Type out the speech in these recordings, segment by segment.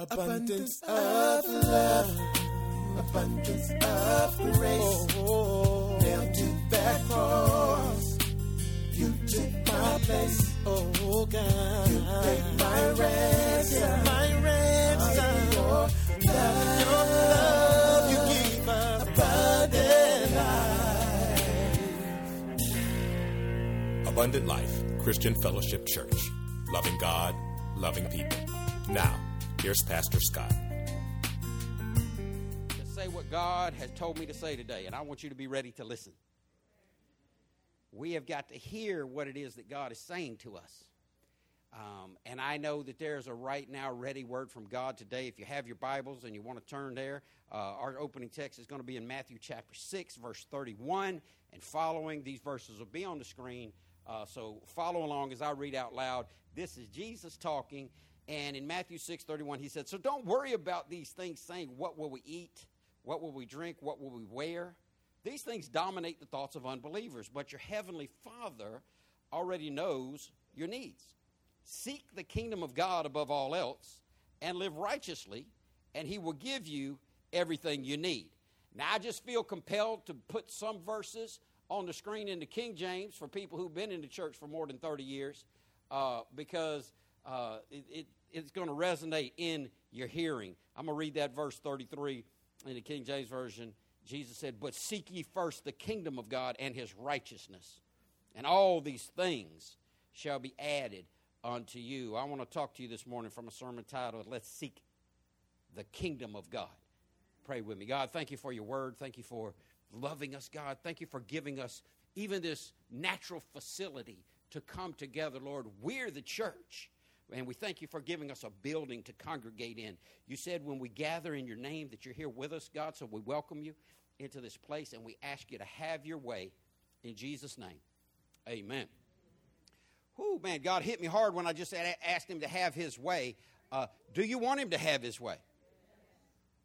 Abundance of love, abundance of grace. Oh, nailed to that cross, you took my place. Oh God, you paid my ransom, my ransom. Your love, your love, you gave us abundant life. Abundant Life Christian Fellowship Church. Loving God, loving people. Now, here's Pastor Scott. to say what God has told me to say today, and I want you to be ready to listen. We have got to hear what it is that God is saying to us. Um, and I know that there's a right now ready word from God today. If you have your Bibles and you want to turn there, uh, our opening text is going to be in Matthew chapter 6, verse 31, and following. These verses will be on the screen. Uh, so follow along as I read out loud. This is Jesus talking. And in Matthew 6 31, he said, So don't worry about these things, saying, What will we eat? What will we drink? What will we wear? These things dominate the thoughts of unbelievers, but your heavenly Father already knows your needs. Seek the kingdom of God above all else and live righteously, and He will give you everything you need. Now, I just feel compelled to put some verses on the screen in the King James for people who've been in the church for more than 30 years uh, because uh, it, it, it's going to resonate in your hearing. I'm going to read that verse 33 in the King James Version. Jesus said, But seek ye first the kingdom of God and his righteousness, and all these things shall be added unto you. I want to talk to you this morning from a sermon titled, Let's Seek the Kingdom of God. Pray with me. God, thank you for your word. Thank you for loving us, God. Thank you for giving us even this natural facility to come together, Lord. We're the church. And we thank you for giving us a building to congregate in. You said when we gather in your name that you're here with us, God, so we welcome you into this place and we ask you to have your way in Jesus' name. Amen. Whoo, man, God hit me hard when I just asked him to have his way. Uh, do you want him to have his way?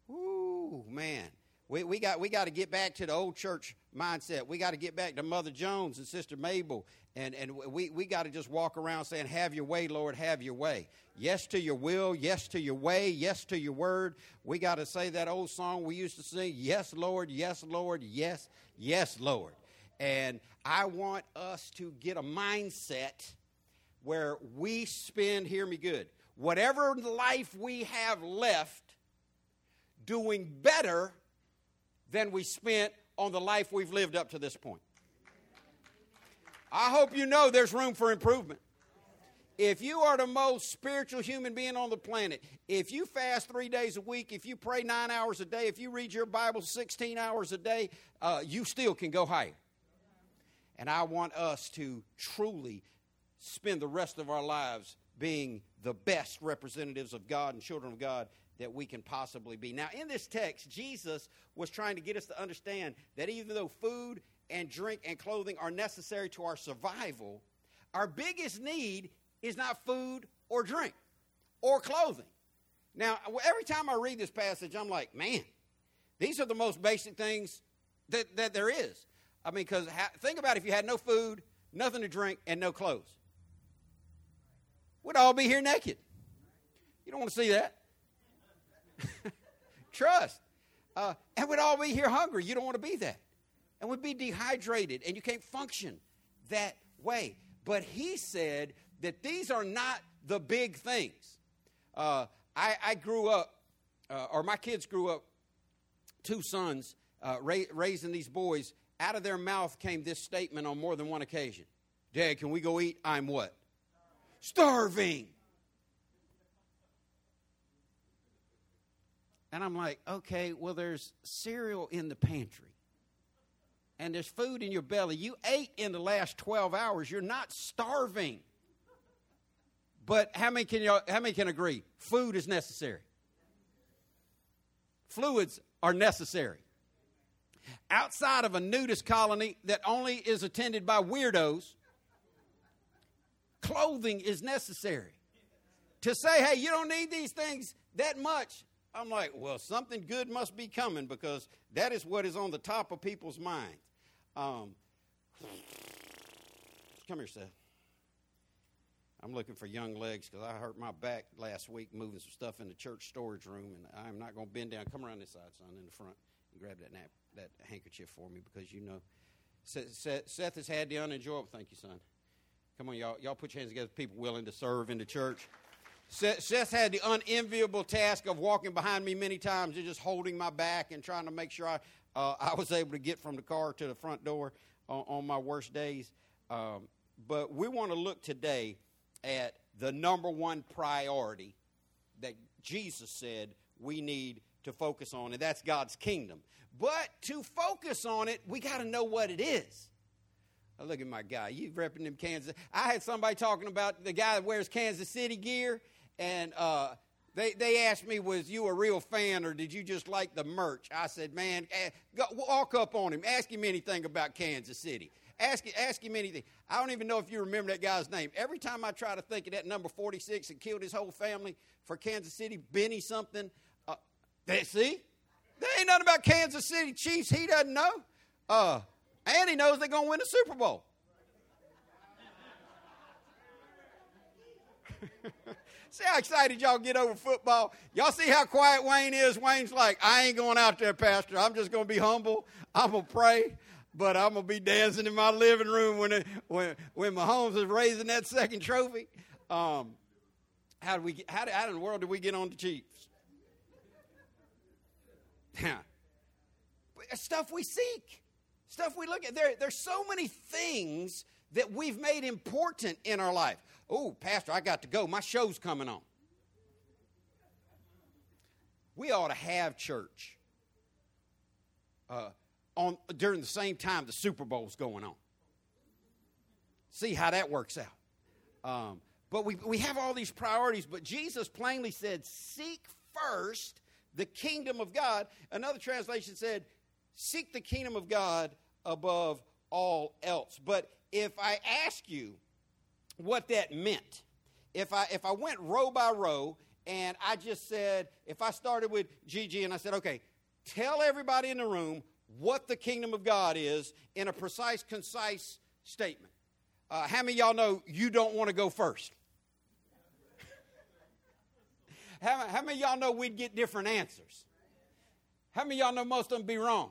Whoo, man. We, we got we got to get back to the old church mindset. We got to get back to Mother Jones and Sister Mabel, and and we we got to just walk around saying, "Have your way, Lord, have your way." Yes to your will, yes to your way, yes to your word. We got to say that old song we used to sing, "Yes, Lord, yes, Lord, yes, yes, Lord." And I want us to get a mindset where we spend. Hear me good. Whatever life we have left, doing better than we spent on the life we've lived up to this point. I hope you know there's room for improvement. If you are the most spiritual human being on the planet, if you fast three days a week, if you pray nine hours a day, if you read your Bible 16 hours a day, uh, you still can go higher. And I want us to truly spend the rest of our lives being the best representatives of God and children of God that we can possibly be. Now, in this text, Jesus was trying to get us to understand that even though food and drink and clothing are necessary to our survival, our biggest need is not food or drink or clothing. Now, every time I read this passage, I'm like, man, these are the most basic things that, that there is. I mean, because ha- think about if you had no food, nothing to drink, and no clothes. We'd all be here naked. You don't want to see that. Trust. Uh, and we'd all be here hungry. You don't want to be that. And we'd be dehydrated, and you can't function that way. But he said that these are not the big things. Uh, I, I, grew up, uh, or my kids grew up, two sons, uh, ra- raising these boys. Out of their mouth came this statement on more than one occasion Dad, can we go eat? I'm what? Starving. And I'm like, okay, well, there's cereal in the pantry. And there's food in your belly. You ate in the last 12 hours. You're not starving. But how many can, you, how many can agree? Food is necessary. Fluids are necessary. Outside of a nudist colony that only is attended by weirdos, clothing is necessary. To say, hey, you don't need these things that much, I'm like, well, something good must be coming because that is what is on the top of people's minds. Um, come here, Seth. I'm looking for young legs because I hurt my back last week moving some stuff in the church storage room, and I'm not going to bend down. Come around this side, son, in the front, and grab that nap, that handkerchief for me because you know Seth, Seth has had the unenjoyable. Thank you, son. Come on, y'all. Y'all put your hands together. People willing to serve in the church. Seth, had the unenviable task of walking behind me many times and just holding my back and trying to make sure I, uh, I was able to get from the car to the front door on, on my worst days. Um, but we want to look today at the number one priority that Jesus said we need to focus on, and that's God's kingdom. But to focus on it, we got to know what it is. Oh, look at my guy. You repping them Kansas. I had somebody talking about the guy that wears Kansas City gear, and uh, they, they asked me, was you a real fan or did you just like the merch? I said, man, eh, walk up on him. Ask him anything about Kansas City. Ask, ask him anything. I don't even know if you remember that guy's name. Every time I try to think of that number 46 that killed his whole family for Kansas City, Benny something. Uh, they, see? There ain't nothing about Kansas City Chiefs he doesn't know. Uh, and he knows they're going to win the Super Bowl. see how excited y'all get over football? Y'all see how quiet Wayne is? Wayne's like, I ain't going out there, Pastor. I'm just going to be humble. I'm going to pray but I'm gonna be dancing in my living room when it, when when Mahomes is raising that second trophy. Um, how do we get, how, how in the world did we get on the Chiefs? stuff we seek, stuff we look at. There, there's so many things that we've made important in our life. Oh, Pastor, I got to go. My show's coming on. We ought to have church. Uh, on during the same time the Super Bowl's going on. See how that works out. Um, but we, we have all these priorities, but Jesus plainly said, Seek first the kingdom of God. Another translation said, Seek the kingdom of God above all else. But if I ask you what that meant, if I, if I went row by row and I just said, if I started with Gigi and I said, okay, tell everybody in the room what the kingdom of God is in a precise, concise statement. Uh, how many y'all know you don't want to go first? how, how many y'all know we'd get different answers? How many y'all know most of them be wrong?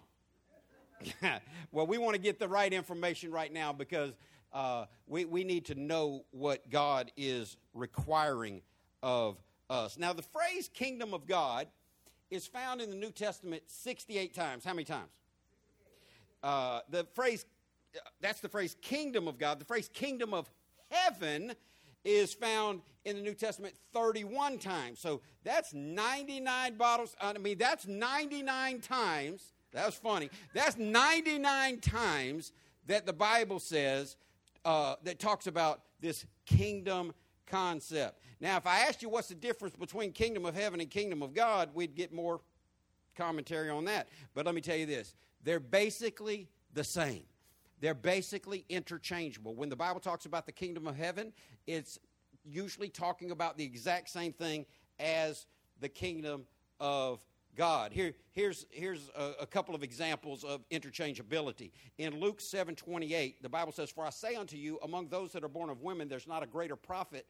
well, we want to get the right information right now because uh, we, we need to know what God is requiring of us. Now, the phrase kingdom of God is found in the New Testament 68 times. How many times? Uh, the phrase, that's the phrase kingdom of God. The phrase kingdom of heaven is found in the New Testament 31 times. So that's 99 bottles. I mean, that's 99 times. That was funny. That's 99 times that the Bible says uh, that talks about this kingdom concept. Now, if I asked you what's the difference between kingdom of heaven and kingdom of God, we'd get more commentary on that. But let me tell you this they're basically the same. They're basically interchangeable. When the Bible talks about the kingdom of heaven, it's usually talking about the exact same thing as the kingdom of God. Here, here's here's a, a, couple of examples of interchangeability. In Luke 7 28, the Bible says, For I say unto you, among those that are born of women, there's not a greater prophet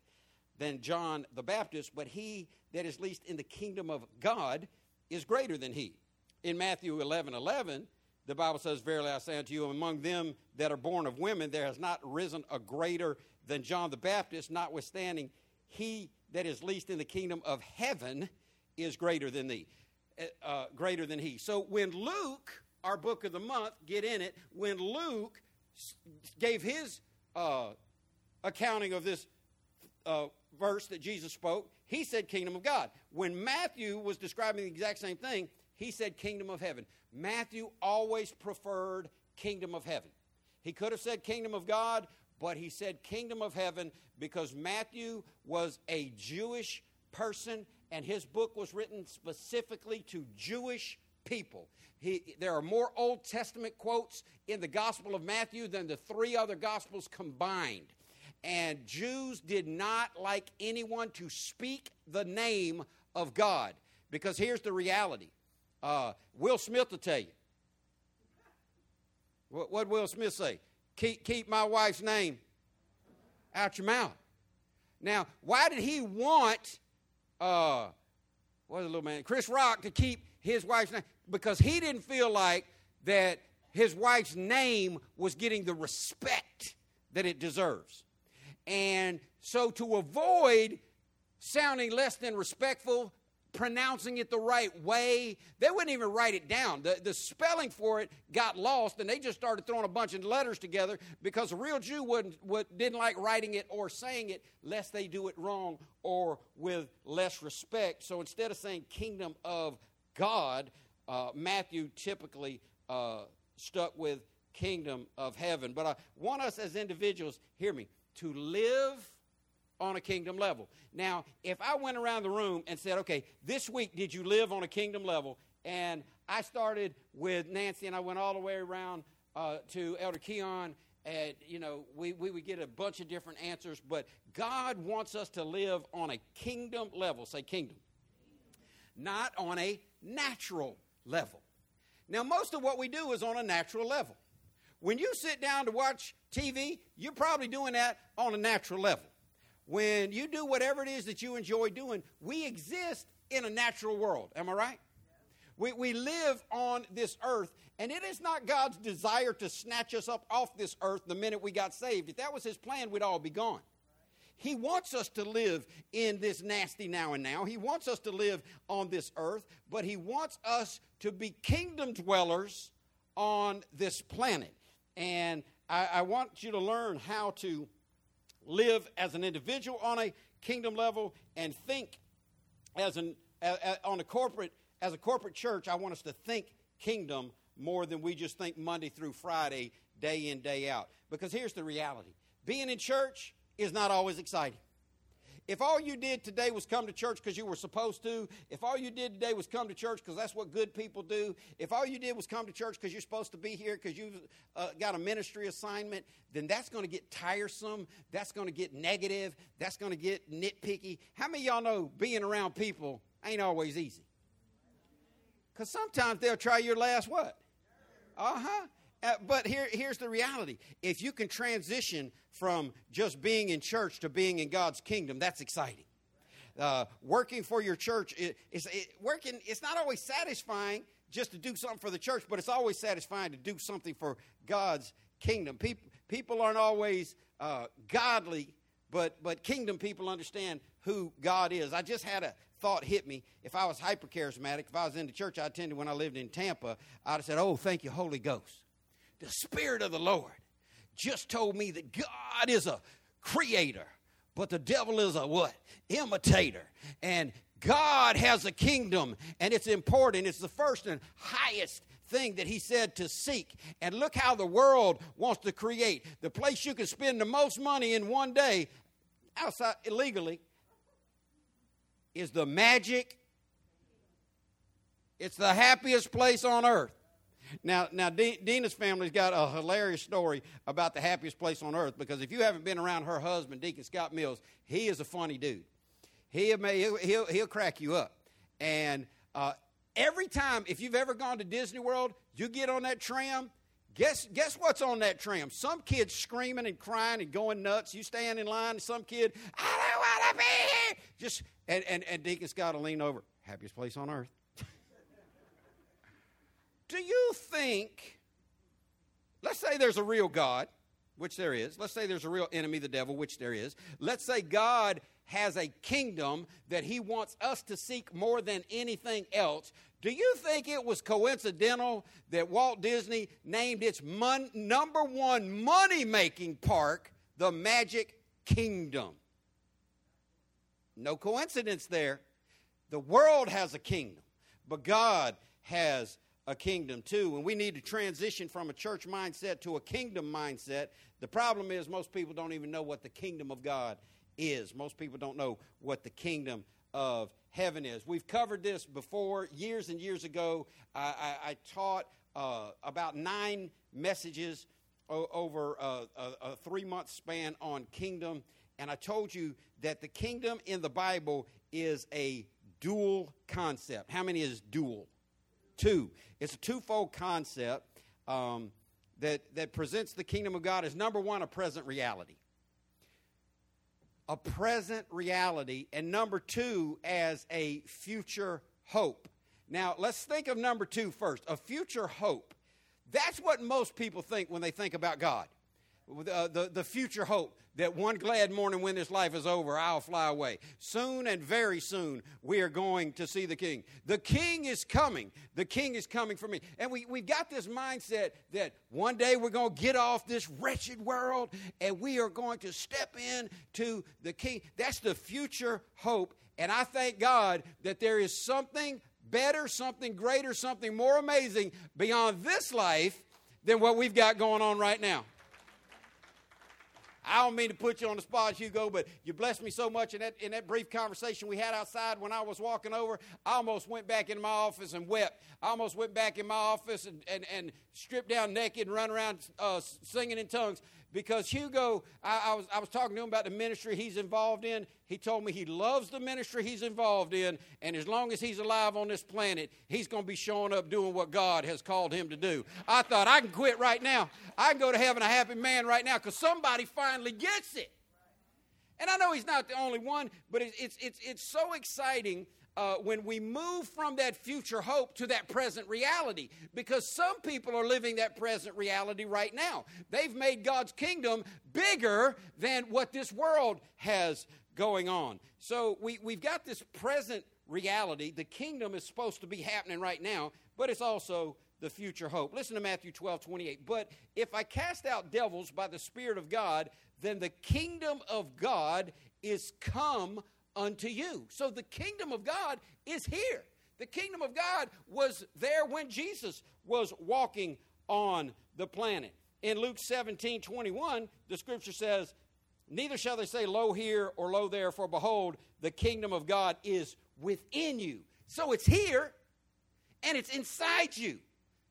than John the Baptist, but he that is least in the kingdom of God is greater than he. In Matthew 11 11, the Bible says, Verily I say unto you, among them that are born of women, there has not risen a greater than John the Baptist, notwithstanding, he that is least in the kingdom of heaven is greater than thee. Uh, greater than he. So when Luke, our book of the month, get in it, when Luke gave his uh, accounting of this uh, verse that Jesus spoke, he said kingdom of God. When Matthew was describing the exact same thing, he said kingdom of heaven. Matthew always preferred kingdom of heaven. He could have said kingdom of God, but he said kingdom of heaven because Matthew was a Jewish person and his book was written specifically to Jewish people. He, there are more Old Testament quotes in the Gospel of Matthew than the three other Gospels combined. And Jews did not like anyone to speak the name of God because here's the reality uh, Will Smith will tell you. What what Will Smith say? Keep keep my wife's name out your mouth. Now, why did he want, uh, what was the little man, Chris Rock to keep his wife's name? Because he didn't feel like that his wife's name was getting the respect that it deserves. And so, to avoid sounding less than respectful, pronouncing it the right way. They wouldn't even write it down. The, the spelling for it got lost, and they just started throwing a bunch of letters together because a real Jew wouldn't, would, didn't like writing it or saying it lest they do it wrong or with less respect. So instead of saying kingdom of God, uh, Matthew typically uh, stuck with kingdom of heaven. But I want us as individuals, hear me, to live on a kingdom level. Now, if I went around the room and said, okay, this week did you live on a kingdom level? And I started with Nancy and I went all the way around uh, to Elder Keon. And, you know, we, we would get a bunch of different answers, but God wants us to live on a kingdom level. Say kingdom. Not on a natural level. Now, most of what we do is on a natural level. When you sit down to watch TV, you're probably doing that on a natural level when you do whatever it is that you enjoy doing, we exist in a natural world. Am I right? We, we live on this earth, and it is not God's desire to snatch us up off this earth the minute we got saved. If that was His plan, we'd all be gone. He wants us to live in this nasty now and now. He wants us to live on this earth, but He wants us to be kingdom dwellers on this planet. And I, I want you to learn how to live as an individual on a kingdom level and think as an on a corporate as a corporate church i want us to think kingdom more than we just think monday through friday day in day out. Because here's the reality. Being in church is not always exciting if all you did today was come to church because you were supposed to, if all you did today was come to church because that's what good people do, if all you did was come to church because you're supposed to be here because you've uh, got a ministry assignment, then that's going to get tiresome. That's going to get negative. That's going to get nitpicky. How many y'all know being around people ain't always easy? Because sometimes they'll try your last what? Uh huh. Uh, but here, here's the reality. If you can transition from just being in church to being in God's kingdom, that's exciting. Uh, working for your church it, it, working it's not always satisfying just to do something for the church but it's always satisfying to do something for god's kingdom. People, people aren't always uh, godly but but kingdom people understand who god is. I just had a thought hit me. If i was hyper charismatic if i was in the church i attended when i lived in tampa i'd have said oh thank you holy ghost the spirit of the lord just told me that God is a creator, but the devil is a what? Imitator. And God has a kingdom, and it's important. It's the first and highest thing that he said to seek. And look how the world wants to create the place you can spend the most money in one day outside illegally is the magic. It's the happiest place on earth. Now, now Dina's family's got a hilarious story about the happiest place on earth because if you haven't been around her husband, Deacon Scott Mills, he is a funny dude. He may, he'll, he'll, he'll crack you up. And uh, every time, if you've ever gone to Disney World, you get on that tram. Guess, guess what's on that tram? Some kid screaming and crying and going nuts. You stand in line, some kid, I don't want to be here. Just, and, and, and Deacon Scott will lean over. Happiest place on earth. Do you think, let's say there's a real God, which there is. Let's say there's a real enemy, the devil, which there is. Let's say God has a kingdom that he wants us to seek more than anything else. Do you think it was coincidental that Walt Disney named its mon- number one money making park the Magic Kingdom? No coincidence there. The world has a kingdom, but God has a kingdom too. And we need to transition from a church mindset to a kingdom mindset. The problem is, most people don't even know what the kingdom of God is. Most people don't know what the kingdom of heaven is. We've covered this before years and years ago. I, I, I taught uh, about nine messages o- over a, a, a three month span on kingdom. And I told you that the kingdom in the Bible is a dual concept. How many is dual? Two. It's a twofold concept um, that, that presents the kingdom of God as number one, a present reality. a present reality, and number two, as a future hope. Now, let's think of number two first a future hope. That's what most people think when they think about God. Uh, the, the future hope that one glad morning when this life is over, I'll fly away. Soon and very soon, we are going to see the King. The King is coming. The King is coming for me. And we, we've got this mindset that one day we're going to get off this wretched world and we are going to step in to the King. That's the future hope. And I thank God that there is something better, something greater, something more amazing beyond this life than what we've got going on right now. I don't mean to put you on the spot, Hugo, but you blessed me so much in that, in that brief conversation we had outside when I was walking over. I almost went back in my office and wept. I almost went back in my office and, and, and stripped down naked and run around uh, singing in tongues because Hugo, I, I, was, I was talking to him about the ministry he's involved in. He told me he loves the ministry he's involved in, and as long as he's alive on this planet, he's going to be showing up doing what God has called him to do. I thought, I can quit right now. I can go to heaven a happy man right now because somebody finally gets it. And I know he's not the only one, but it's, it's, it's, it's so exciting uh, when we move from that future hope to that present reality because some people are living that present reality right now. They've made God's kingdom bigger than what this world has going on. So we, we've got this present reality. The kingdom is supposed to be happening right now, but it's also the future hope. Listen to Matthew 12, 28. But if I cast out devils by the Spirit of God, then the kingdom of God is come unto you. So the kingdom of God is here. The kingdom of God was there when Jesus was walking on the planet. In Luke 17 21, the scripture says, Neither shall they say, Lo here or lo there, for behold, the kingdom of God is within you. So it's here and it's inside you.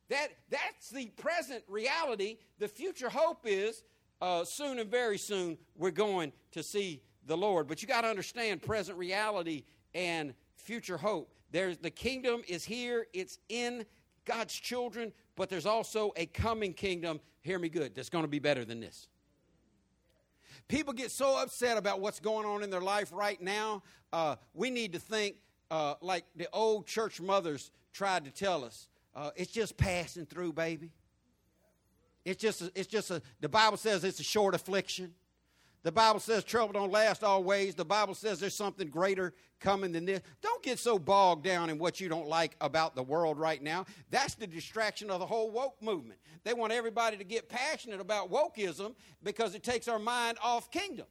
That, that's the present reality. The future hope is uh, soon and very soon we're going to see the Lord. But you got to understand present reality and future hope. There's the kingdom is here, it's in God's children, but there's also a coming kingdom. Hear me good, that's going to be better than this. People get so upset about what's going on in their life right now. Uh, we need to think uh, like the old church mothers tried to tell us. Uh, it's just passing through, baby. It's just, a, it's just a, the Bible says it's a short affliction. The Bible says trouble don't last always. The Bible says there's something greater coming than this. Don't get so bogged down in what you don't like about the world right now. That's the distraction of the whole woke movement. They want everybody to get passionate about wokeism because it takes our mind off kingdom.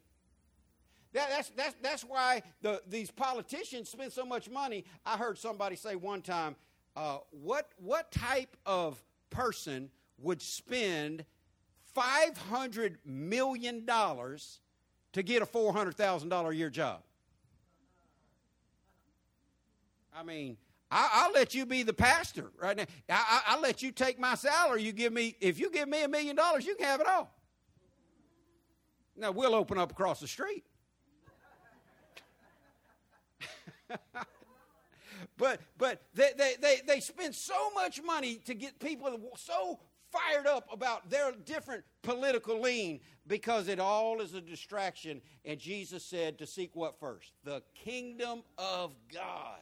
That, that's, that's, that's why the, these politicians spend so much money. I heard somebody say one time, uh, what, what type of person would spend $500 million to get a $400,000 a year job. I mean, I, will let you be the pastor right now. I, will let you take my salary. You give me, if you give me a million dollars, you can have it all. Now we'll open up across the street. but but they, they, they, they spend so much money to get people so fired up about their different political lean because it all is a distraction. And Jesus said to seek what first? The kingdom of God.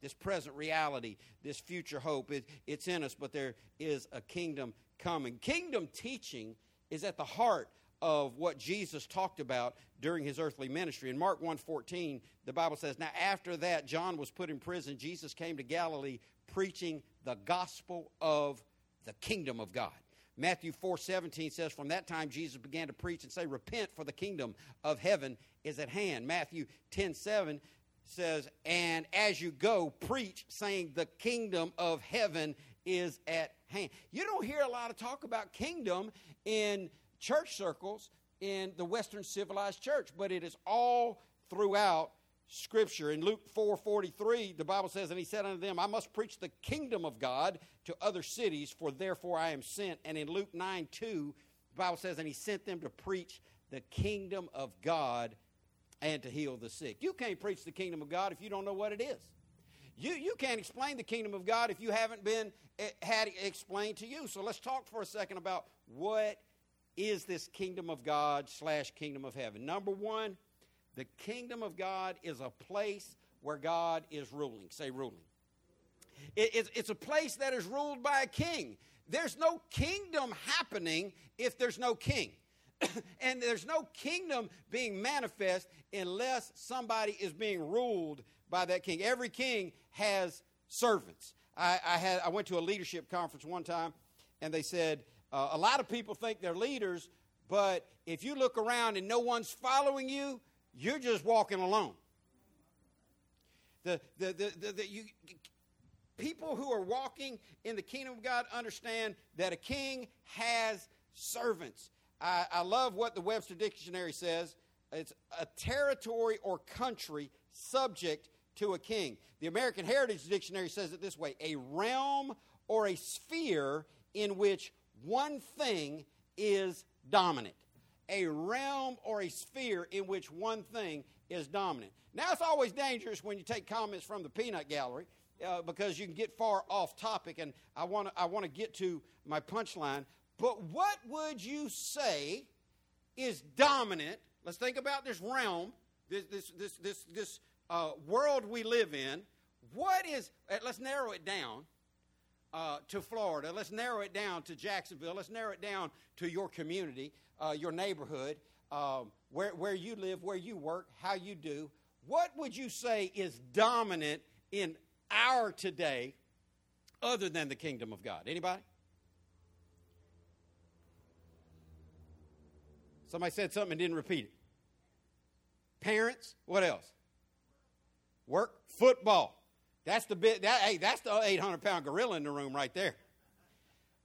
This present reality, this future hope, it, it's in us, but there is a kingdom coming. Kingdom teaching is at the heart of what Jesus talked about during his earthly ministry. In Mark 1:14, the Bible says, "Now after that John was put in prison, Jesus came to Galilee preaching the gospel of the kingdom of God. Matthew 4 17 says, From that time Jesus began to preach and say, Repent, for the kingdom of heaven is at hand. Matthew 10 7 says, And as you go, preach, saying, The kingdom of heaven is at hand. You don't hear a lot of talk about kingdom in church circles in the Western civilized church, but it is all throughout scripture. In luke 4.43 the bible says and he said unto them i must preach the kingdom of god to other cities for therefore i am sent. And in luke 9 2 the bible says and he sent them to preach the kingdom of god and to heal the sick. You can't preach the kingdom of god if you don't know what it is. You, you can't explain the kingdom of god if you haven't been eh, had explained to you. So let's talk for a second about what is this kingdom of god slash kingdom of heaven. Number one The kingdom of God is a place where God is ruling. Say ruling. It, it's, a place that is ruled by a king. There's no kingdom happening if there's no king. and there's no kingdom being manifest unless somebody is being ruled by that king. Every king has servants. I, I had I went to a leadership conference one time, and they said uh, a lot of people think they're leaders, but if you look around and no one's following you, you're just walking alone. The, the, the, the, you, people who are walking in the kingdom of God understand that a king has servants. I, I love what the Webster Dictionary says. It's a territory or country subject to a king. The American Heritage Dictionary says it this way a realm or a sphere in which one thing is dominant. A realm or a sphere in which one thing is dominant. Now, it's always dangerous when you take comments from the peanut gallery uh, because you can get far off topic, and I want to I wanna get to my punchline. But what would you say is dominant? Let's think about this realm, this, this, this, this, this uh, world we live in. What is, uh, let's narrow it down uh, to Florida. Let's narrow it down to Jacksonville. Let's narrow it down to your community, uh, your neighborhood, um, where, where you live, where you work, how you do. What would you say is dominant in our today other than the kingdom of God? Anybody? Somebody said something and didn't repeat it. Parents, what else? Work, football. That's the bit. That, hey, that's the 800 pound gorilla in the room right there.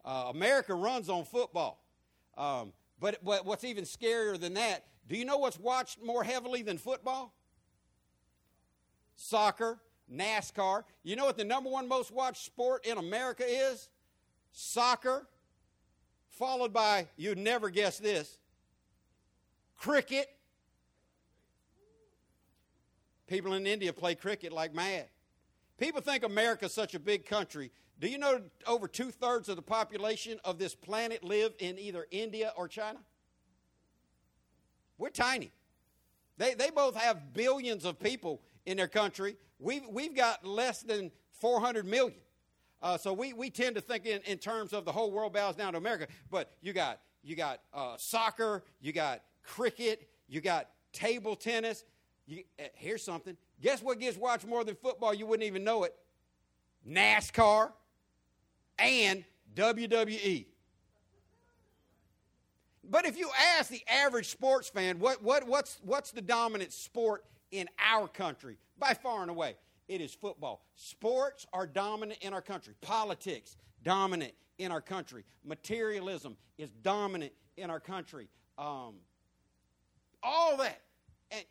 Uh, America runs on football. Um, but, but what's even scarier than that, do you know what's watched more heavily than football? Soccer, NASCAR. You know what the number one most watched sport in America is? Soccer, followed by, you'd never guess this, cricket. People in India play cricket like mad. People think America's such a big country. Do you know over two thirds of the population of this planet live in either India or China? We're tiny. They, they both have billions of people in their country. We've, we've got less than 400 million. Uh, so we, we tend to think in, in terms of the whole world bows down to America. But you got, you got uh, soccer, you got cricket, you got table tennis. You, uh, here's something. Guess what gets watched more than football? You wouldn't even know it. NASCAR and WWE. But if you ask the average sports fan, what, what, what's, what's the dominant sport in our country? By far and away, it is football. Sports are dominant in our country. Politics, dominant in our country. Materialism is dominant in our country. Um, all that. And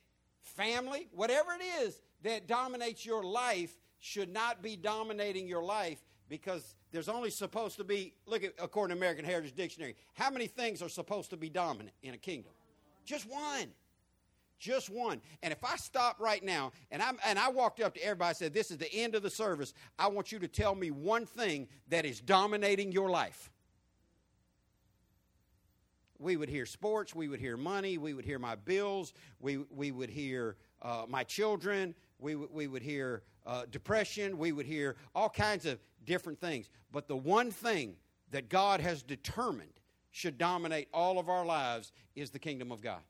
family, whatever it is that dominates your life, should not be dominating your life because there's only supposed to be, look at, according to American Heritage Dictionary, how many things are supposed to be dominant in a kingdom? Just one. Just one. And if I stop right now and, i and I walked up to everybody and said, This is the end of the service, I want you to tell me one thing that is dominating your life. We would hear sports, we would hear money, we would hear my bills, we, we would hear uh, my children, we, we would hear uh, depression, we would hear all kinds of different things. But the one thing that God has determined should dominate all of our lives is the kingdom of God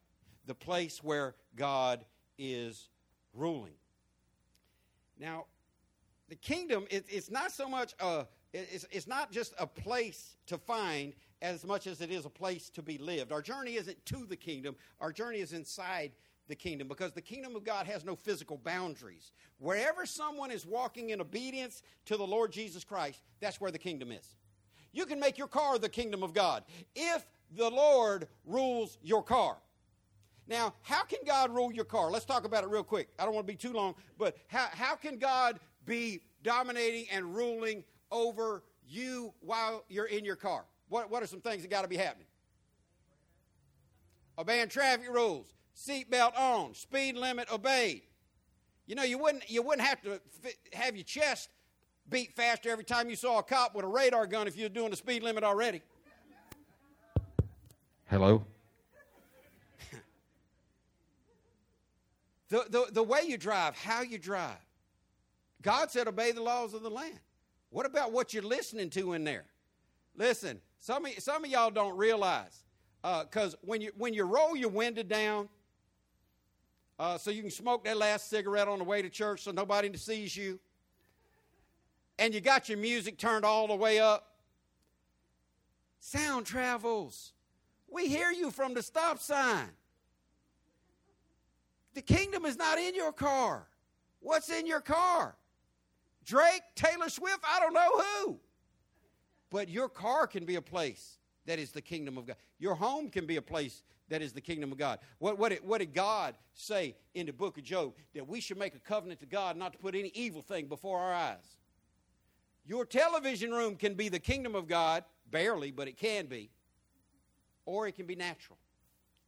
the place where God is ruling. Now, the kingdom, it, it's not so much a, it's, it's not just a place to find as much as it is a place to be lived. Our journey isn't to the kingdom, our journey is inside the kingdom because the kingdom of God has no physical boundaries. Wherever someone is walking in obedience to the Lord Jesus Christ, that's where the kingdom is. You can make your car the kingdom of God if the Lord rules your car. Now, how can God rule your car? Let's talk about it real quick. I don't want to be too long, but how, how can God be dominating and ruling over you while you're in your car? What, what are some things that got to be happening? Obeying traffic rules, seatbelt on, speed limit obeyed. You know, you wouldn't, you wouldn't have to have your chest beat faster every time you saw a cop with a radar gun if you were doing the speed limit already. Hello? The, the, the way you drive, how you drive. God said, obey the laws of the land. What about what you're listening to in there? Listen, some of, some of y'all don't realize because uh, when you when you roll your window down, uh, so you can smoke that last cigarette on the way to church, so nobody sees you, and you got your music turned all the way up. Sound travels. We hear you from the stop sign. The kingdom is not in your car. What's in your car? Drake, Taylor Swift, I don't know who. But your car can be a place that is the kingdom of God. Your home can be a place that is the kingdom of God. What, what, did, what did God say in the book of Job? That we should make a covenant to God not to put any evil thing before our eyes. Your television room can be the kingdom of God, barely, but it can be, or it can be natural.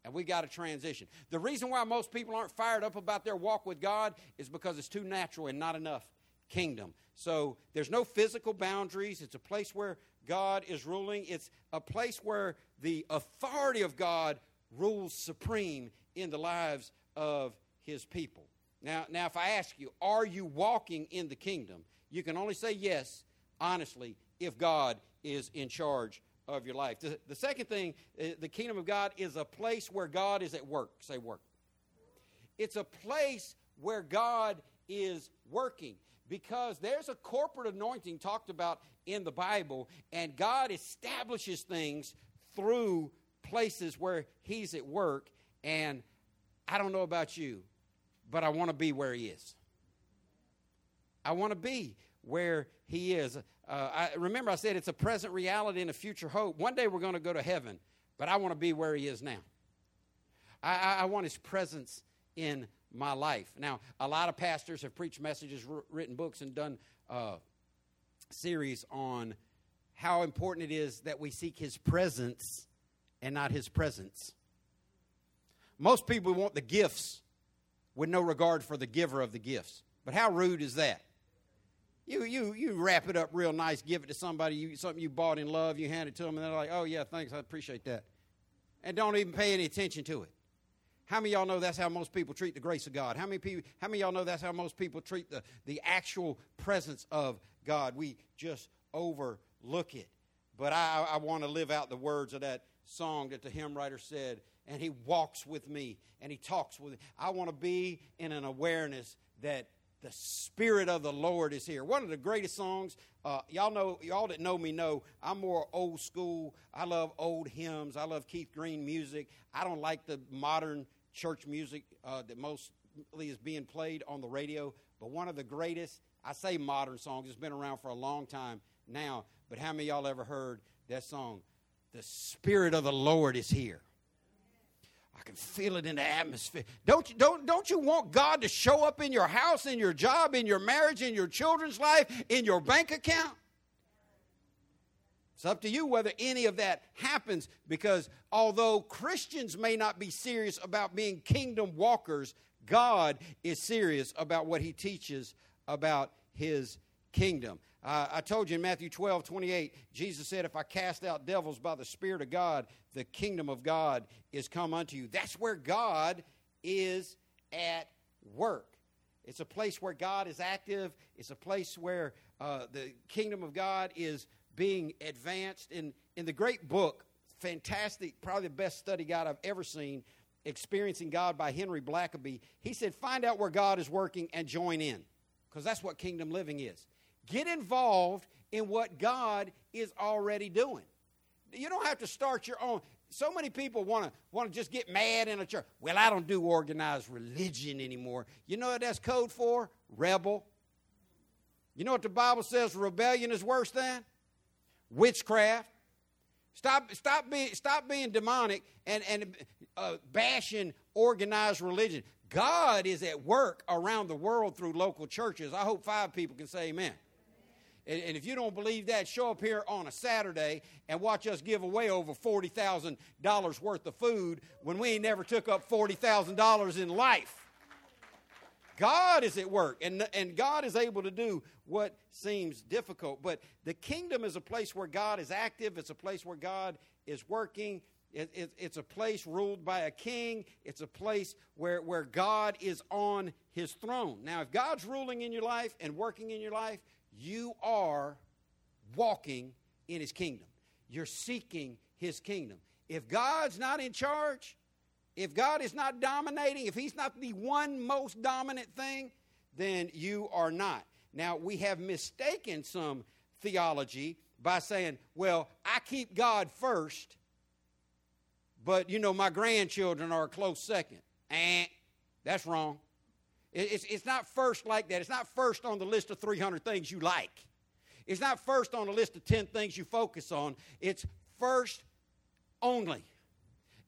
And we got to transition. The reason why most people aren't fired up about their walk with God is because it's too natural and not enough kingdom. So there's no physical boundaries. It's a place where God is ruling, it's a place where the authority of God rules supreme in the lives of his people. Now, now, if I ask you, are you walking in the kingdom? You can only say yes, honestly, if God is in charge of your life. The, the second thing, uh, the kingdom of God is a place where God is at work. Say work. It's a place where God is working because there's a corporate anointing talked about in the Bible, and God establishes things through places where He's at work. And I don't know about you, but I want to be where He is. I want to be where He is. Uh, I, remember, I said it's a present reality and a future hope. One day we're going to go to heaven, but I want to be where He is now. I, I, I want His presence in my life. Now, a lot of pastors have preached messages, written books, and done uh, series on how important it is that we seek His presence and not His presents. Most people want the gifts with no regard for the giver of the gifts. But how rude is that? You, you, you wrap it up real nice, give it to somebody, you, something you bought in love, you hand it to them, and they're like, oh, yeah, thanks, I appreciate that. And don't even pay any attention to it. How many y'all know that's how most people treat the grace of God? How many people how many y'all know that's how most people treat the, the actual presence of God? We just overlook it. But I, I want to live out the words of that song that the hymn writer said, and he walks with me and he talks with me. I want to be in an awareness that the Spirit of the Lord is here. One of the greatest songs, uh, y'all know, y'all that know me know, I'm more old school. I love old hymns. I love Keith Green music. I don't like the modern church music uh, that mostly is being played on the radio, but one of the greatest, I say modern songs, it's been around for a long time now, but how many y'all ever heard that song? The Spirit of the Lord is here. I can feel it in the atmosphere. Don't you, don't, don't you want God to show up in your house, in your job, in your marriage, in your children's life, in your bank account? It's up to you whether any of that happens because although Christians may not be serious about being kingdom walkers, God is serious about what he teaches about his kingdom. Uh, I told you in Matthew 12, 28, Jesus said, If I cast out devils by the Spirit of God, the kingdom of God is come unto you. That's where God is at work. It's a place where God is active, it's a place where uh, the kingdom of God is being advanced. In, in the great book, fantastic, probably the best study guide I've ever seen, Experiencing God by Henry Blackaby, he said, Find out where God is working and join in, because that's what kingdom living is. Get involved in what God is already doing. You don't have to start your own. So many people want to want to just get mad in a church. Well, I don't do organized religion anymore. You know what that's code for? Rebel. You know what the Bible says rebellion is worse than? Witchcraft. Stop, stop, being, stop being demonic and, and uh, bashing organized religion. God is at work around the world through local churches. I hope five people can say amen. And, if you don't believe that, show up here on a Saturday and watch us give away over $40,000 worth of food when we ain't never took up $40,000 in life. God is at work, and, and God is able to do what seems difficult. But the kingdom is a place where God is active, it's a place where God is working. It, it, it's a place ruled by a king. It's a place where, where God is on his throne. Now, if God's ruling in your life and working in your life, you are walking in his kingdom. You're seeking his kingdom. If God's not in charge, if God is not dominating, if he's not the one most dominant thing, then you are not. Now, we have mistaken some theology by saying, well, I keep God first, but you know, my grandchildren are a close second. Eh, that's wrong. It's, it's not first like that. It's not first on the list of 300 things you like. It's not first on the list of 10 things you focus on. It's first only.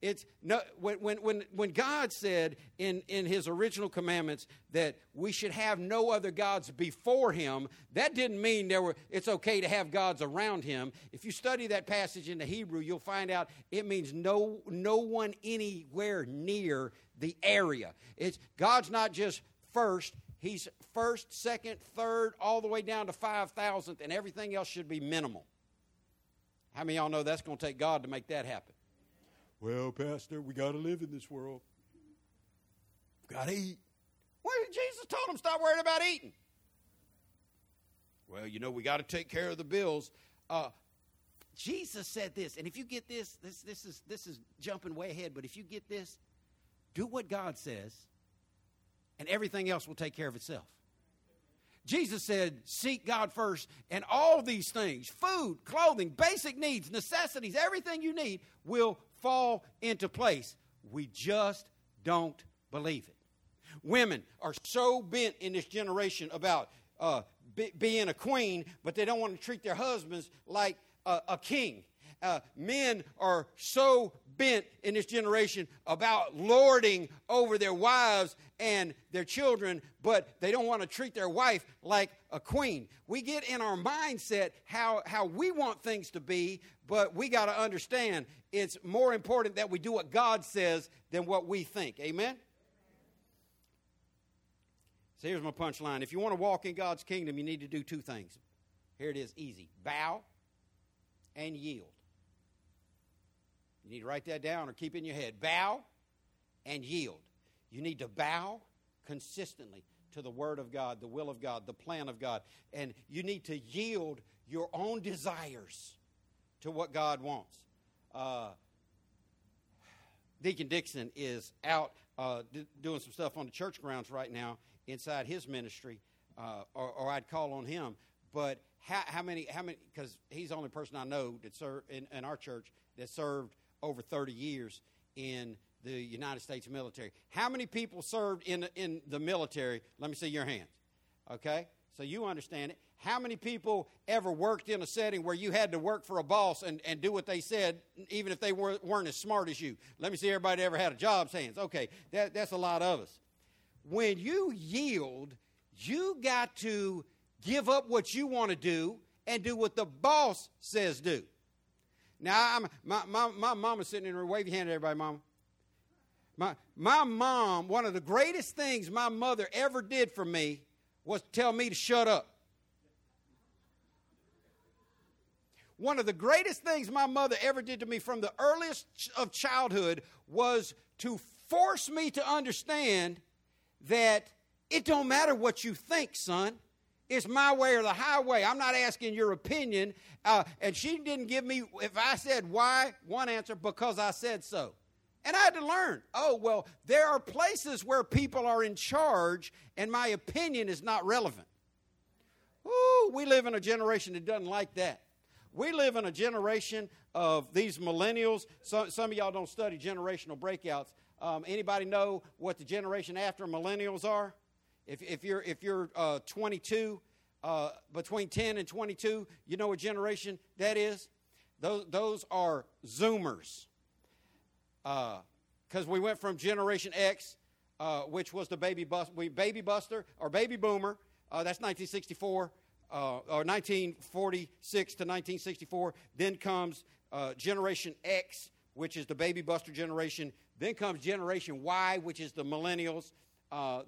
It's no, when, when, when, when God said in, in his original commandments that we should have no other gods before him, that didn't mean there were, it's okay to have gods around him. If you study that passage in the Hebrew, you'll find out it means no, no one anywhere near the area. It's, God's not just first, he's first, second, third, all the way down to 5,000th, and everything else should be minimal. How many y'all know that's going to take God to make that happen? Well, Pastor, we got to live in this world. We Got to eat. Well, Jesus told them stop worrying about eating. Well, you know, we got to take care of the bills. Uh, Jesus said this, and if you get this, this, this is this is jumping way ahead. But if you get this, do what God says, and everything else will take care of itself. Jesus said, Seek God first, and all these things food, clothing, basic needs, necessities, everything you need will fall into place. We just don't believe it. Women are so bent in this generation about uh, be, being a queen, but they don't want to treat their husbands like a, a king. Uh, men are so bent in this generation about lording over their wives and their children, but they don't want to treat their wife like a queen. We get in our mindset how, how we want things to be, but we got to understand it's more important that we do what God says than what we think. Amen? So here's my punchline. If you want to walk in God's kingdom, you need to do two things. Here it is easy bow and yield. You need to write that down or keep in your head. Bow and yield. You need to bow consistently to the Word of God, the will of God, the plan of God. And you need to yield your own desires to what God wants. Uh, Deacon Dixon is out uh, d- doing some stuff on the church grounds right now inside his ministry, uh, or, or, I'd call on him. But how, how many, how many, because he's the only person I know that served in, in our church that served over 30 years in the United States military. How many people served in, in the military? Let me see your hands. Okay? So you understand it. How many people ever worked in a setting where you had to work for a boss and, and do what they said, even if they weren't, weren't as smart as you? Let me see everybody ever had a job's hands. Okay, that, that's a lot of us. When you yield, you got to give up what you want to do and do what the boss says do. Now, I'm, my, my, my mama's sitting in her. Wave your hand at everybody, mama. My, my mom, one of the greatest things my mother ever did for me was tell me to shut up. One of the greatest things my mother ever did to me from the earliest of childhood was to force me to understand that it don't matter what you think, son. It's my way or the highway. I'm not asking your opinion. Uh, and she didn't give me, if I said why, one answer, because I said so. And I had to learn oh, well, there are places where people are in charge, and my opinion is not relevant. Ooh, we live in a generation that doesn't like that. We live in a generation of these millennials. Some, some of y'all don't study generational breakouts. Um, anybody know what the generation after millennials are? If, if you're, if you're uh, 22, uh, between 10 and 22, you know what generation that is? Those, those are Zoomers. Because uh, we went from Generation X, uh, which was the baby, bus, we, baby buster or baby boomer, uh, that's 1964, uh, or 1946 to 1964. Then comes Generation X, which is the baby buster generation. Then comes Generation Y, which is the millennials.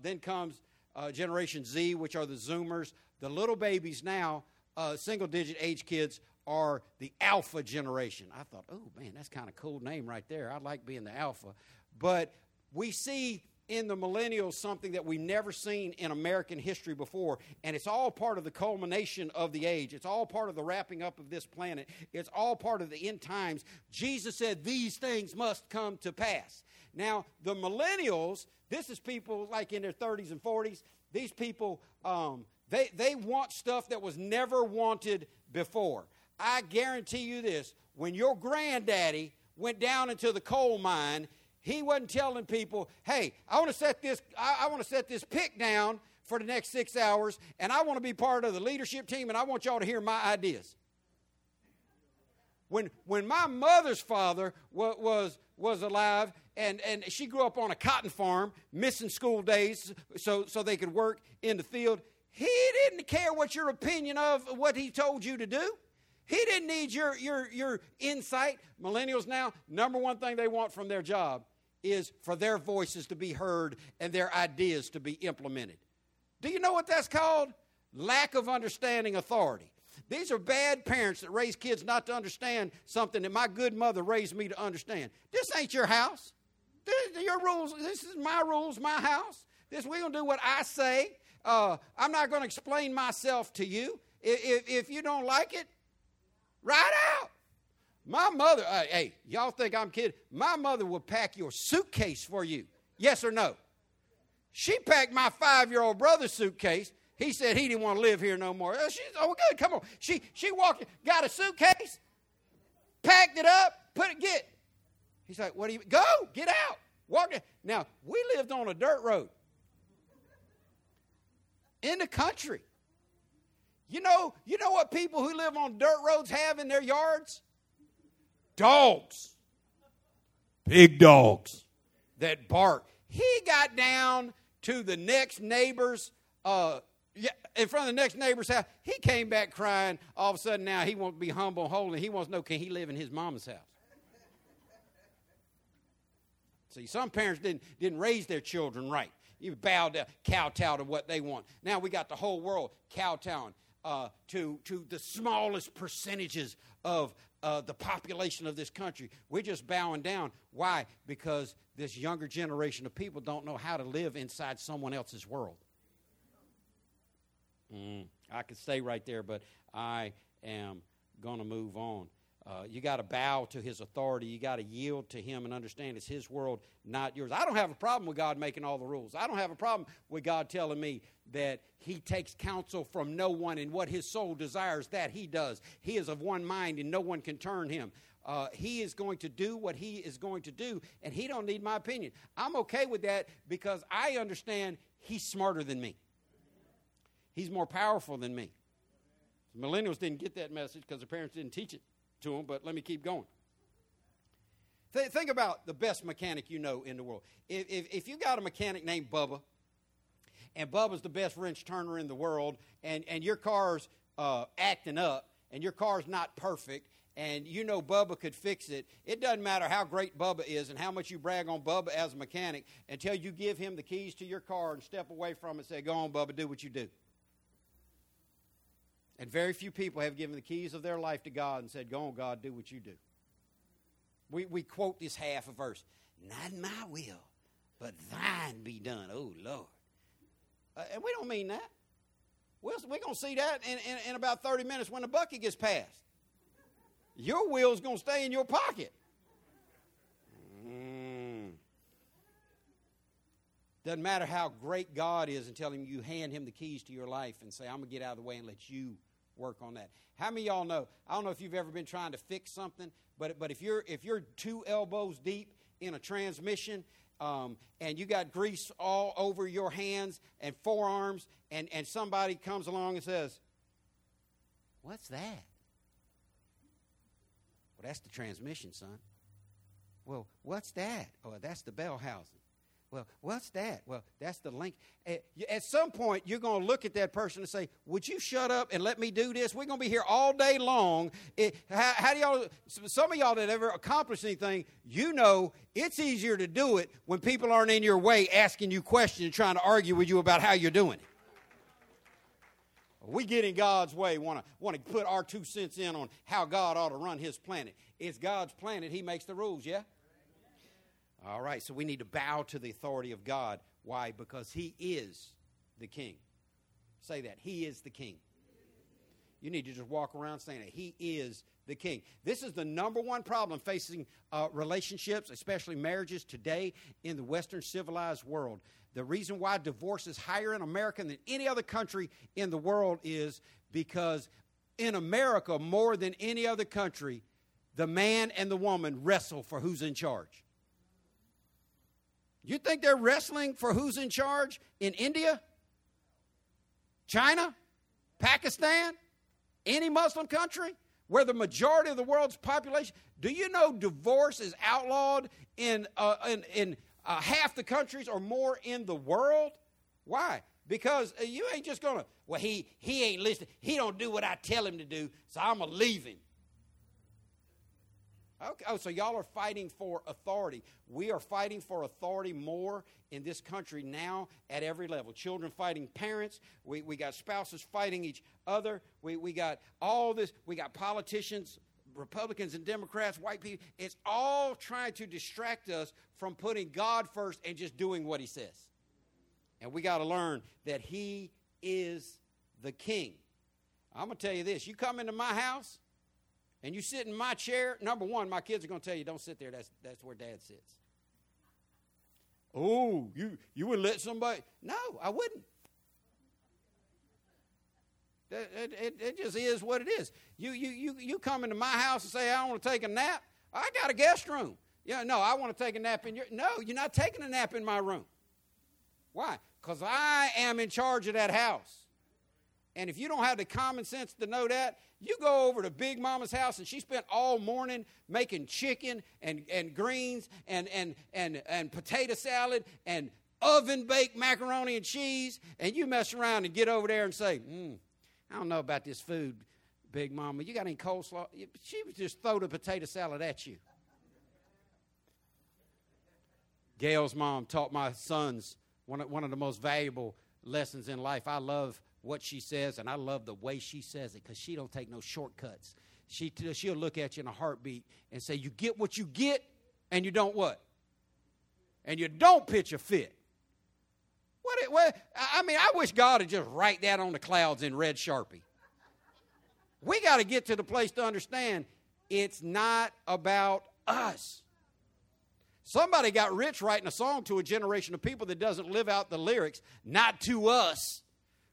then comes uh, Generation Z, which are the Zoomers. The little babies now, uh, single digit age kids, are the Alpha generation. I thought, oh man, that's kind of cool name right there. I like being the Alpha. But we see in the millennials something that we've never seen in American history before, and it's all part of the culmination of the age. It's all part of the wrapping up of this planet. It's all part of the end times. Jesus said these things must come to pass. Now, the millennials, this is people like in their 30s and 40s. These people, um, they, they want stuff that was never wanted before. I guarantee you this when your granddaddy went down into the coal mine, he wasn't telling people, hey, I want to set this, I, I want to set this pick down for the next six hours, and I want to be part of the leadership team, and I want y'all to hear my ideas. When, when my mother's father was, was, was alive, and, and she grew up on a cotton farm, missing school days so, so they could work in the field, he didn't care what your opinion of what he told you to do. He didn't need your, your, your insight. Millennials now, number one thing they want from their job is for their voices to be heard and their ideas to be implemented. Do you know what that's called? Lack of understanding authority. These are bad parents that raise kids not to understand something that my good mother raised me to understand. This ain't your house. This, your rules. This is my rules, my house. This we're gonna do what I say. Uh, I'm not gonna explain myself to you. If, if you don't like it, right out. My mother, uh, hey, y'all think I'm kidding? My mother would pack your suitcase for you. Yes or no? She packed my five year old brother's suitcase. He said he didn't want to live here no more. Oh, she's, oh good, come on. She, she walked, got a suitcase, packed it up, put it, get. He's like, what do you, go, get out. Walk. Now, we lived on a dirt road in the country. You know, you know what people who live on dirt roads have in their yards? dogs, big dogs that bark. He got down to the next neighbor's, uh, in front of the next neighbor's house. He came back crying. All of a sudden, now he wants to be humble and holy. He wants to know can he live in his mama's house? See, some parents didn't, didn't raise their children right. You bow to kowtow to what they want. Now we got the whole world kowtowing uh, to, to the smallest percentages of, uh, the population of this country. We're just bowing down. Why? Because this younger generation of people don't know how to live inside someone else's world. Mm, I could stay right there, but I am going to move on. Uh, you got to bow to his authority. You got to yield to him and understand it's his world, not yours. I don't have a problem with God making all the rules. I don't have a problem with God telling me that he takes counsel from no one and what his soul desires, that he does. He is of one mind and no one can turn him. Uh, he is going to do what he is going to do, and he don't need my opinion. I'm okay with that because I understand he's smarter than me. He's more powerful than me. Millennials didn't get that message because their parents didn't teach it to them, but let me keep going. Th- think about the best mechanic you know in the world. If, if, if you got a mechanic named Bubba, and Bubba's the best wrench turner in the world, and, and your car's uh, acting up, and your car's not perfect, and you know Bubba could fix it, it doesn't matter how great Bubba is and how much you brag on Bubba as a mechanic until you give him the keys to your car and step away from it and say, Go on, Bubba, do what you do. And very few people have given the keys of their life to God and said, Go on, God, do what you do. We, we quote this half a verse Not my will, but thine be done, oh Lord. Uh, and we don't mean that. We're, we're going to see that in, in, in about 30 minutes when the bucket gets passed. Your will's going to stay in your pocket. Doesn't matter how great God is until him you hand him the keys to your life and say, I'm going to get out of the way and let you work on that. How many y'all know? I don't know if you've ever been trying to fix something, but but if you're if you're two elbows deep in a transmission um, and you got grease all over your hands and forearms, and and somebody comes along and says, "What's that?" Well, that's the transmission, son. Well, what's that? Oh, that's the bell housing. Well, what's that? Well, that's the link. At some point, you're going to look at that person and say, Would you shut up and let me do this? We're going to be here all day long. It, how, how, do y'all, some of y'all that ever accomplished anything, you know it's easier to do it when people aren't in your way asking you questions, and trying to argue with you about how you're doing it. We get in God's way, want to want to put our two cents in on how God ought to run His planet. It's God's planet; He makes the rules. Yeah. All right. So we need to bow to the authority of God. Why? Because He is the King. Say that He is the King. You need to just walk around saying that He is the King. This is the number one problem facing uh, relationships, especially marriages today in the Western civilized world. The reason why divorce is higher in America than any other country in the world is because in America, more than any other country, the man and the woman wrestle for who's in charge. You think they're wrestling for who's in charge in India, China, Pakistan, any Muslim country where the majority of the world's population? Do you know divorce is outlawed in, uh, in, in uh, half the countries or more in the world. Why? Because uh, you ain't just gonna. Well, he he ain't listening. He don't do what I tell him to do, so I'm gonna leave him. Okay. Oh, so y'all are fighting for authority. We are fighting for authority more in this country now at every level. Children fighting parents. We, we got spouses fighting each other. We, we got all this. We got politicians Republicans and Democrats, white people, it's all trying to distract us from putting God first and just doing what He says. And we got to learn that He is the King. I'm going to tell you this you come into my house and you sit in my chair, number one, my kids are going to tell you, don't sit there, that's, that's where dad sits. Oh, you, you would let somebody? No, I wouldn't. It, it, it, just is what it is. You, you, you, you come into my house and say, I want to take a nap. I got a guest room. Yeah, no, I want to take a nap in your. No, you're not taking a nap in my room. Why? Because I am in charge of that house. And if you don't have the common sense to know that, you go over to Big Mama's house and she spent all morning making chicken and, and greens and, and, and, and potato salad and oven baked macaroni and cheese, and you mess around and get over there and say, mm, I don't know about this food, Big Mama. You got any coleslaw? She would just throw the potato salad at you. Gail's mom taught my sons one of, one of the most valuable lessons in life. I love what she says, and I love the way she says it because she don't take no shortcuts. She, she'll look at you in a heartbeat and say, You get what you get, and you don't what? And you don't pitch a fit. What, it, what? I mean, I wish God would just write that on the clouds in red sharpie. We got to get to the place to understand it's not about us. Somebody got rich writing a song to a generation of people that doesn't live out the lyrics, not to us,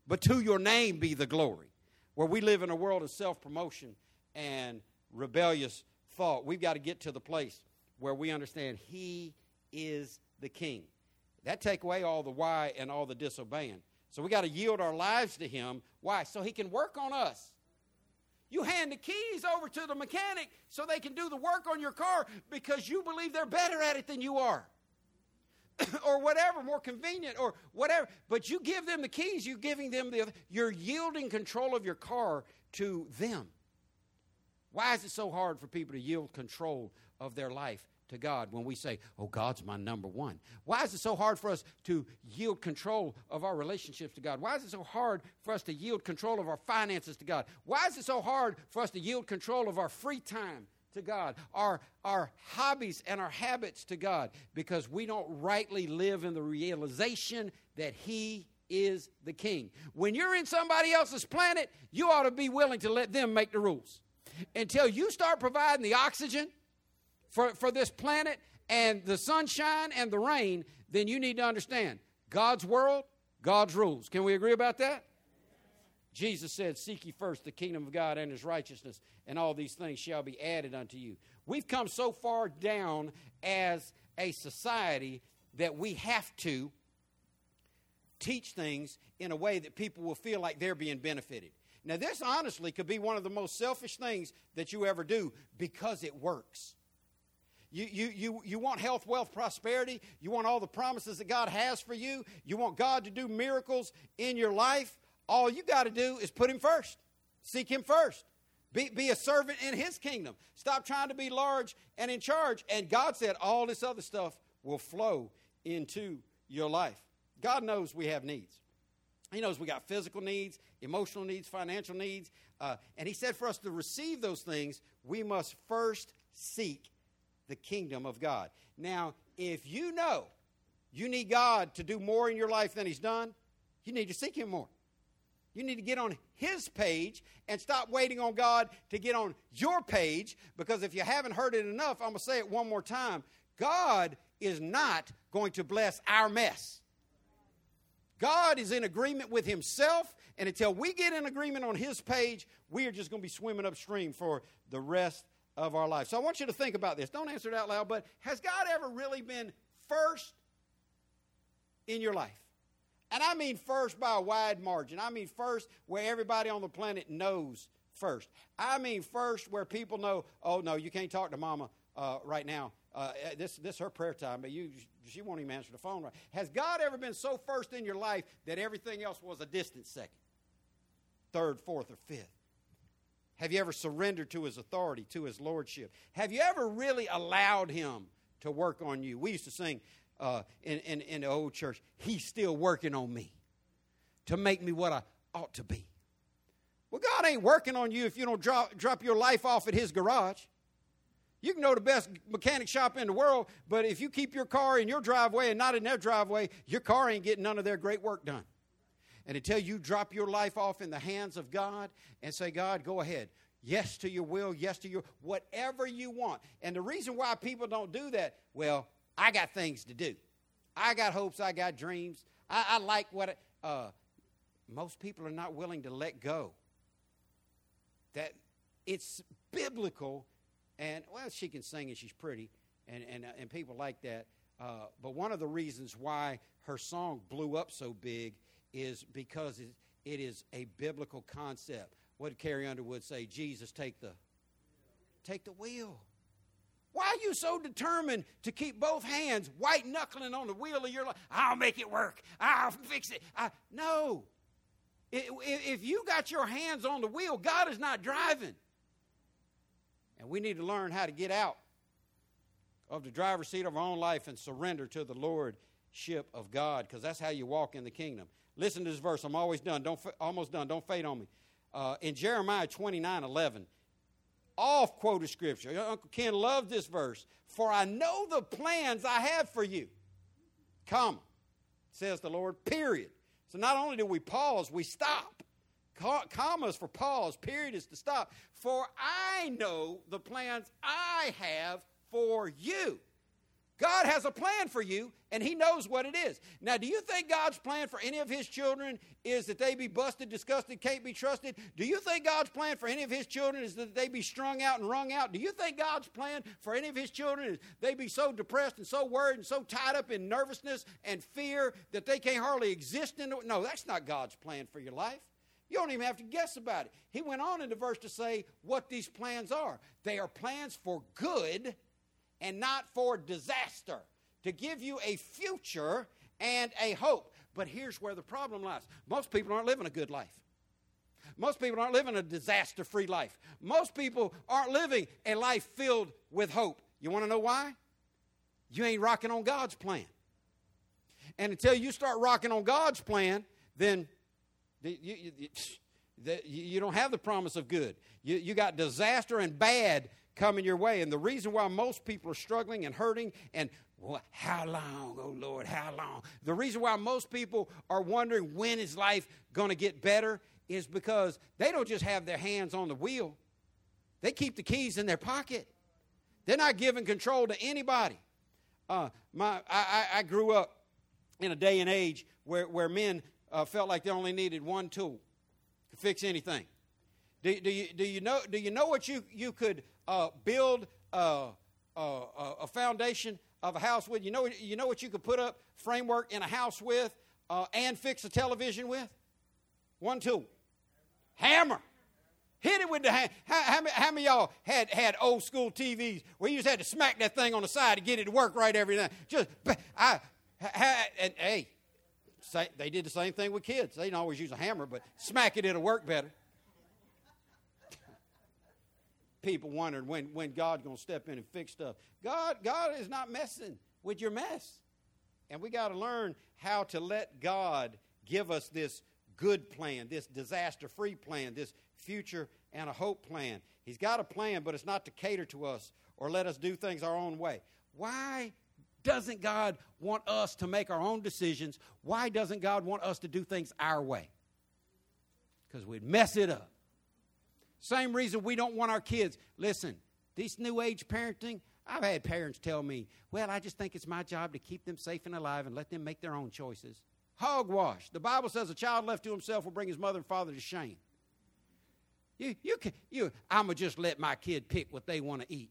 but to your name be the glory. Where we live in a world of self promotion and rebellious thought, we've got to get to the place where we understand He is the King. That take away all the why and all the disobeying. So we got to yield our lives to him. Why? So he can work on us. You hand the keys over to the mechanic so they can do the work on your car because you believe they're better at it than you are. Or whatever, more convenient or whatever. But you give them the keys, you're giving them the you're yielding control of your car to them. Why is it so hard for people to yield control of their life to God when we say, Oh, God's my number one? Why is it so hard for us to yield control of our relationships to God? Why is it so hard for us to yield control of our finances to God? Why is it so hard for us to yield control of our free time to God, our, our hobbies and our habits to God? Because we don't rightly live in the realization that He is the king. When you're in somebody else's planet, you ought to be willing to let them make the rules. Until you start providing the oxygen, for, for this planet and the sunshine and the rain, then you need to understand God's world, God's rules. Can we agree about that? Jesus said, Seek ye first the kingdom of God and his righteousness, and all these things shall be added unto you. We've come so far down as a society that we have to teach things in a way that people will feel like they're being benefited. Now, this honestly could be one of the most selfish things that you ever do because it works. You, you, you, you want health, wealth, prosperity. You want all the promises that God has for you. You want God to do miracles in your life. All you got to do is put Him first, seek Him first. Be, be a servant in His kingdom. Stop trying to be large and in charge. And God said all this other stuff will flow into your life. God knows we have needs. He knows we got physical needs, emotional needs, financial needs. Uh, and he said for us to receive those things, we must first seek the kingdom of God. Now, if you know you need God to do more in your life than he's done, you need to seek him more. You need to get on his page and stop waiting on God to get on your page because if you haven't heard it enough, I'm going to say it one more time. God is not going to bless our mess. God is in agreement with himself, and until we get in agreement on his page, we are just going to be swimming upstream for the rest of our life. So I want you to think about this. Don't answer it out loud, but has God ever really been first in your life? And I mean first by a wide margin. I mean first where everybody on the planet knows first. I mean first where people know, oh no, you can't talk to mama uh, right now. Uh, this this her prayer time, but you she won't even answer the phone right. Has God ever been so first in your life that everything else was a distant second, third, fourth, or fifth? Have you ever surrendered to his authority, to his lordship? Have you ever really allowed him to work on you? We used to sing uh, in, in, in the old church, He's still working on me to make me what I ought to be. Well, God ain't working on you if you don't drop, drop your life off at His garage. You can know the best mechanic shop in the world, but if you keep your car in your driveway and not in their driveway, your car ain't getting none of their great work done. And until you drop your life off in the hands of God and say, God, go ahead. Yes to your will, yes to your whatever you want. And the reason why people don't do that, well, I got things to do. I got hopes, I got dreams. I, I like what uh, most people are not willing to let go. That it's biblical, and well, she can sing and she's pretty, and, and, uh, and people like that. Uh, but one of the reasons why her song blew up so big is because it, it is a biblical concept. What did Carrie Underwood say? Jesus, take the take the wheel. Why are you so determined to keep both hands white knuckling on the wheel of your life? I'll make it work. I'll fix it. I, no. If you got your hands on the wheel, God is not driving. And we need to learn how to get out of the driver's seat of our own life and surrender to the lordship of God because that's how you walk in the kingdom. Listen to this verse. I'm always done. Don't almost done. Don't fade on me. Uh, in Jeremiah 29 11, off quoted scripture. Uncle Ken loved this verse. For I know the plans I have for you. Come, says the Lord, period. So not only do we pause, we stop. Commas for pause, period is to stop. For I know the plans I have for you. God has a plan for you, and He knows what it is. Now, do you think God's plan for any of His children is that they be busted, disgusted, can't be trusted? Do you think God's plan for any of His children is that they be strung out and wrung out? Do you think God's plan for any of His children is they be so depressed and so worried and so tied up in nervousness and fear that they can't hardly exist in it? No, that's not God's plan for your life. You don't even have to guess about it. He went on in the verse to say what these plans are. They are plans for good and not for disaster, to give you a future and a hope. But here's where the problem lies most people aren't living a good life. Most people aren't living a disaster free life. Most people aren't living a life filled with hope. You want to know why? You ain't rocking on God's plan. And until you start rocking on God's plan, then you, you, you, you don't have the promise of good. You, you got disaster and bad coming your way. And the reason why most people are struggling and hurting and well, how long, oh Lord, how long? The reason why most people are wondering when is life going to get better is because they don't just have their hands on the wheel, they keep the keys in their pocket. They're not giving control to anybody. Uh, my, I, I, grew up in a day and age where, where men uh, felt like they only needed one tool to fix anything. Do, do, you, do, you, know, do you know what you, you could uh, build a, a, a, foundation of a house with. You know, you know what you could put up framework in a house with uh, and fix a television with? One tool. Hammer. Hit it with the hammer. How, how, how, many y'all had, had old school TVs where you just had to smack that thing on the side to get it to work right every night? Just, I, and hey, they did the same thing with kids. They didn't always use a hammer, but smack it, it'll work better people wondering when, when God's going to step in and fix stuff. God, God is not messing with your mess. And we got to learn how to let God give us this good plan, this disaster free plan, this future and a hope plan. He's got a plan, but it's not to cater to us or let us do things our own way. Why doesn't God want us to make our own decisions? Why doesn't God want us to do things our way? Because we'd mess it up. Same reason we don't want our kids. Listen, these new age parenting, I've had parents tell me, well, I just think it's my job to keep them safe and alive and let them make their own choices. Hogwash. The Bible says a child left to himself will bring his mother and father to shame. You, you can, you, I'm going to just let my kid pick what they want to eat.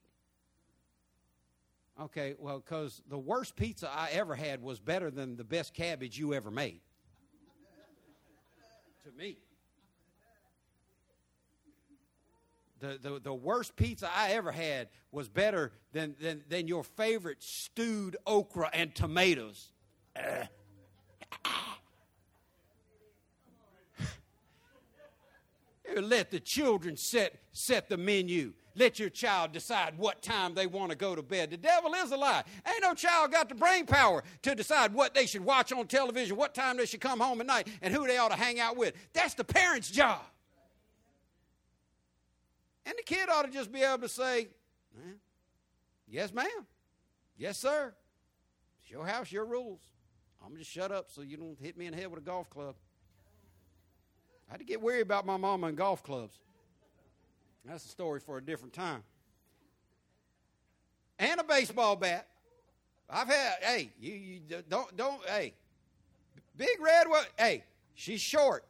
Okay, well, because the worst pizza I ever had was better than the best cabbage you ever made. to me. The, the, the worst pizza I ever had was better than, than, than your favorite stewed okra and tomatoes. Uh. Let the children set, set the menu. Let your child decide what time they want to go to bed. The devil is a lie. Ain't no child got the brain power to decide what they should watch on television, what time they should come home at night, and who they ought to hang out with. That's the parent's job. And the kid ought to just be able to say, Yes, ma'am. Yes, sir. It's your house, your rules. I'm just shut up so you don't hit me in the head with a golf club. I had to get worried about my mama and golf clubs. That's a story for a different time. And a baseball bat. I've had, hey, you, you don't, don't, hey, Big Red, what, hey, she's short,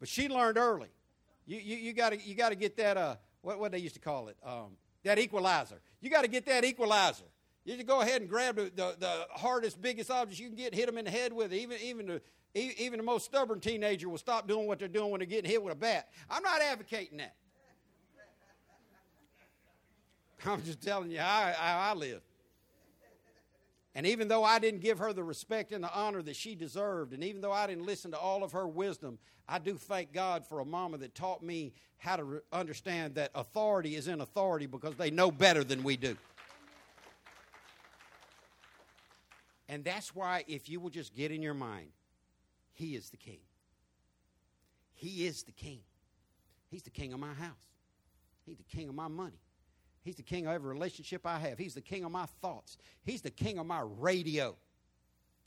but she learned early. You, you, you got to you gotta get that, uh, what, what they used to call it, um, that equalizer. You got to get that equalizer. You just go ahead and grab the, the, the, hardest, biggest objects you can get, hit them in the head with it. Even, even, the, even the most stubborn teenager will stop doing what they're doing when they're getting hit with a bat. I'm not advocating that. I'm just telling you how, how I live. And even though I didn't give her the respect and the honor that she deserved, and even though I didn't listen to all of her wisdom, I do thank God for a mama that taught me how to re- understand that authority is in authority because they know better than we do. And that's why, if you will just get in your mind, He is the King. He is the King. He's the King of my house, He's the King of my money. He's the king of every relationship I have. He's the king of my thoughts. He's the king of my radio.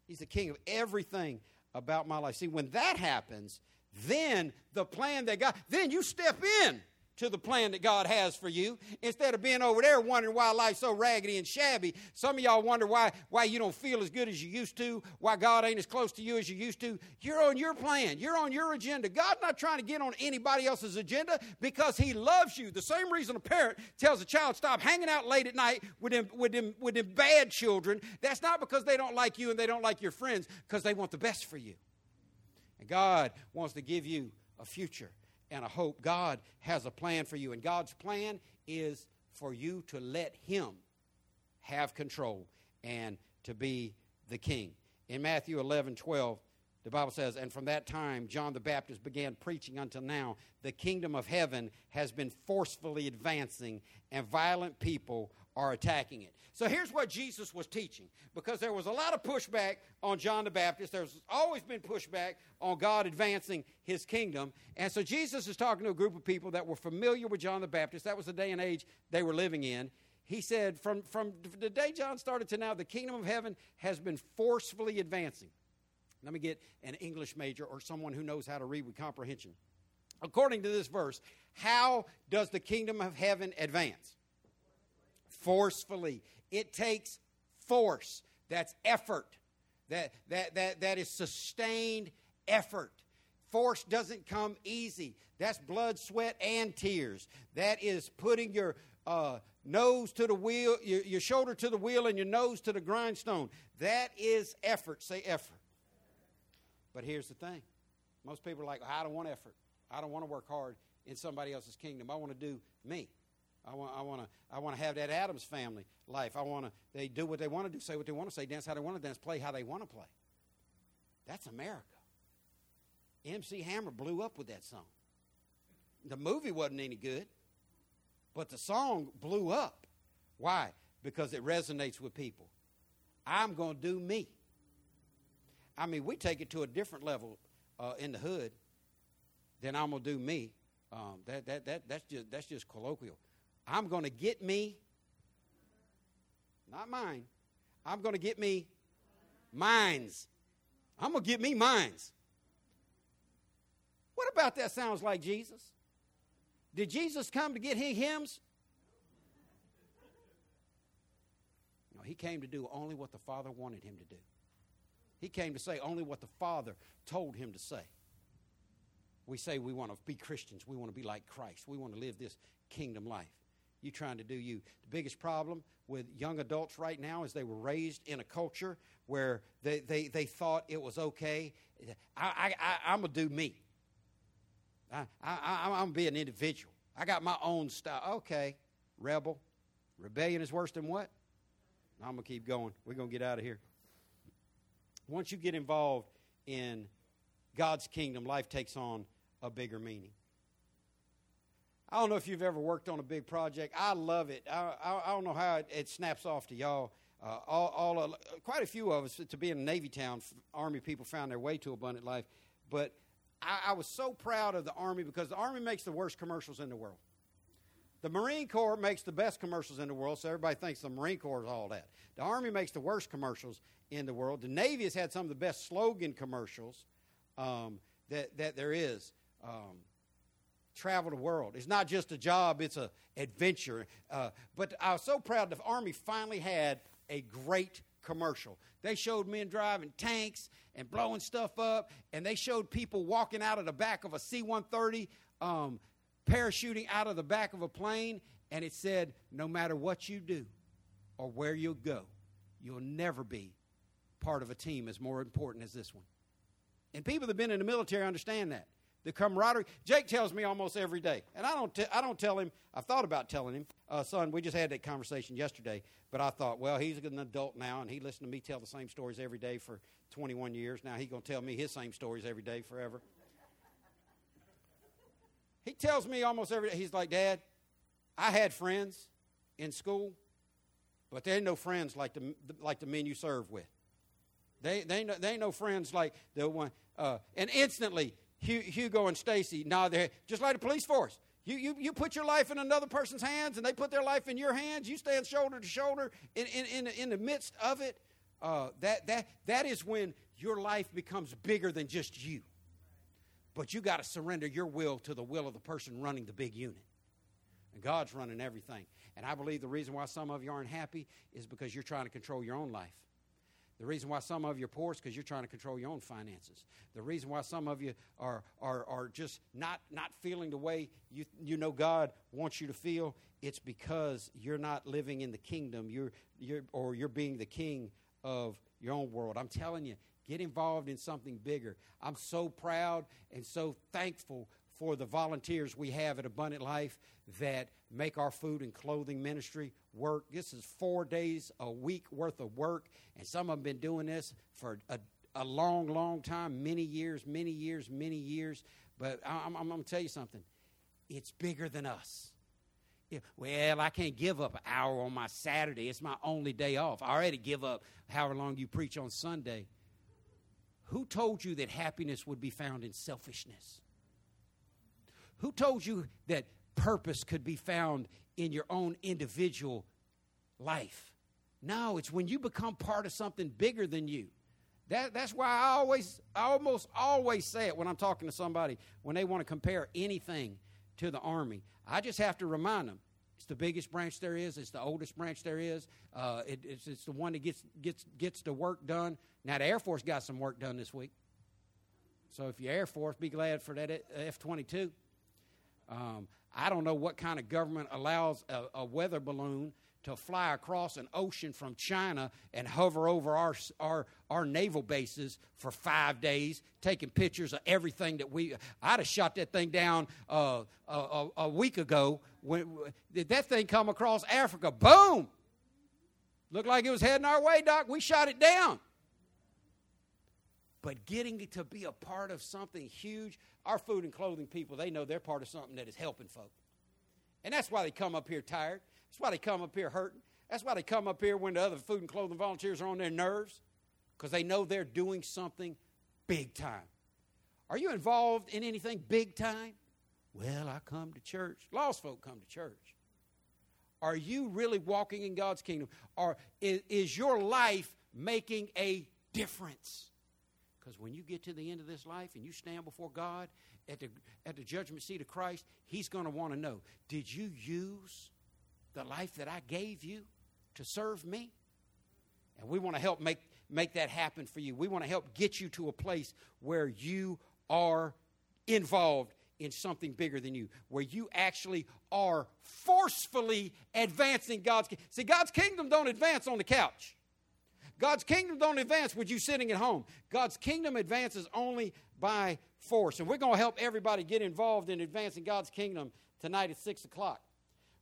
He's the king of everything about my life. See, when that happens, then the plan that God, then you step in to the plan that God has for you instead of being over there wondering why life's so raggedy and shabby. Some of y'all wonder why, why you don't feel as good as you used to, why God ain't as close to you as you used to. You're on your plan, you're on your agenda. God's not trying to get on anybody else's agenda because He loves you. The same reason a parent tells a child, stop hanging out late at night with them, with them, with them bad children, that's not because they don't like you and they don't like your friends, because they want the best for you. And God wants to give you a future and a hope. God has a plan for you, and God's plan is for you to let Him have control and to be the king. In Matthew 11 12, the Bible says, And from that time, John the Baptist began preaching until now, the kingdom of heaven has been forcefully advancing, and violent people are attacking it. So here's what Jesus was teaching because there was a lot of pushback on John the Baptist. There's always been pushback on God advancing his kingdom. And so Jesus is talking to a group of people that were familiar with John the Baptist. That was the day and age they were living in. He said, from, from the day John started to now, the kingdom of heaven has been forcefully advancing. Let me get an English major or someone who knows how to read with comprehension. According to this verse, how does the kingdom of heaven advance? forcefully. It takes force. That's effort. That, that, that, that is sustained effort. Force doesn't come easy. That's blood, sweat, and tears. That is putting your uh, nose to the wheel, your, your shoulder to the wheel, and your nose to the grindstone. That is effort. Say effort. But here's the thing most people are like, I don't want effort. I don't want to work hard in somebody else's kingdom. I want to do me. I want, I want to, I want to have that Addams family life. I want to, they do what they want to do, say what they want to say, dance how they want to dance, play how they want to play. That's America. MC Hammer blew up with that song. The movie wasn't any good, but the song blew up. Why? Because it resonates with people. I'm going to do me. I mean, we take it to a different level uh, in the hood. then I'm gonna do me. Um, that, that, that, that's just that's just colloquial. I'm gonna get me, not mine. I'm gonna get me mines. I'm gonna get me mines. What about that sounds like Jesus? Did Jesus come to get his hymns? No, he came to do only what the Father wanted him to do. He came to say only what the Father told him to say. We say we want to be Christians. We want to be like Christ. We want to live this kingdom life. You trying to do you. The biggest problem with young adults right now is they were raised in a culture where they, they, they thought it was okay. I, I, I'm going to do me. I, I, I'm going to be an individual. I got my own style. Okay, rebel. Rebellion is worse than what? I'm going to keep going. We're going to get out of here. Once you get involved in God's kingdom, life takes on a bigger meaning. I don't know if you've ever worked on a big project. I love it. I, I, I don't know how it, it, snaps off to y'all. Uh, all, all uh, quite a few of us, to be in a Navy town, Army people found their way to abundant life. But I, I was so proud of the Army because the Army makes the worst commercials in the world. The Marine Corps makes the best commercials in the world, so everybody thinks the Marine Corps is all that. The Army makes the worst commercials in the world. The Navy has had some of the best slogan commercials um, that, that there is. Um, travel the world. It's not just a job, it's an adventure. Uh, but I was so proud the Army finally had a great commercial. They showed men driving tanks and blowing stuff up, and they showed people walking out of the back of a C 130, um, parachuting out of the back of a plane, and it said, No matter what you do or where you'll go, you'll never be part of a team is more important as this one. And people that have been in the military understand that. The camaraderie. Jake tells me almost every day, and I don't. T- I don't tell him. I've thought about telling him, uh, son. We just had that conversation yesterday, but I thought, well, he's an adult now, and he listened to me tell the same stories every day for 21 years. Now he's going to tell me his same stories every day forever. he tells me almost every day. He's like, Dad, I had friends in school, but there ain't no friends like the like the men you serve with. They they no, they no friends like the one. Uh, and instantly Hugo and Stacy, no, they're just like the police force. You, you, you put your life in another person's hands and they put their life in your hands. You stand shoulder to shoulder in, in, in, in the midst of it. Uh, that, that, that is when your life becomes bigger than just you. But you got to surrender your will to the will of the person running the big unit. And God's running everything. And I believe the reason why some of you aren't happy is because you're trying to control your own life. The reason why some of you are poor is because you're trying to control your own finances. The reason why some of you are, are, are just not, not feeling the way you, you know God wants you to feel, it's because you're not living in the kingdom you're, you're, or you're being the king of your own world. I'm telling you, get involved in something bigger. I'm so proud and so thankful for the volunteers we have at Abundant Life that make our food and clothing ministry work. This is four days a week worth of work, and some of them been doing this for a, a long, long time many years, many years, many years. But I'm, I'm going to tell you something it's bigger than us. well, I can't give up an hour on my Saturday. It's my only day off. I already give up however long you preach on Sunday. Who told you that happiness would be found in selfishness? Who told you that purpose could be found in your own individual life. No, it's when you become part of something bigger than you. That, that's why I always, I almost always say it when I'm talking to somebody when they want to compare anything to the Army. I just have to remind them it's the biggest branch there is. It's the oldest branch there is. Uh, it, it's, it's the one that gets gets gets the work done. Now the Air Force got some work done this week. So if you're Air Force, be glad for that F twenty two. Um, I don't know what kind of government allows a, a, weather balloon to fly across an ocean from China and hover over our, our, our naval bases for five days, taking pictures of everything that we. I'd have shot that thing down uh, a, a, week ago. When did that thing come across Africa? Boom! Looked like it was heading our way, Doc. We shot it down. But getting to be a part of something huge, our food and clothing people, they know they're part of something that is helping folk. And that's why they come up here tired. That's why they come up here hurting. That's why they come up here when the other food and clothing volunteers are on their nerves, because they know they're doing something big time. Are you involved in anything big time? Well, I come to church. Lost folk come to church. Are you really walking in God's kingdom? Or is, is your life making a difference? Because when you get to the end of this life and you stand before God at the, at the judgment seat of Christ, He's going to want to know did you use the life that I gave you to serve me? And we want to help make, make that happen for you. We want to help get you to a place where you are involved in something bigger than you, where you actually are forcefully advancing God's kingdom. See, God's kingdom don't advance on the couch. God's kingdom don't advance with you sitting at home. God's kingdom advances only by force. And we're going to help everybody get involved in advancing God's kingdom tonight at 6 o'clock.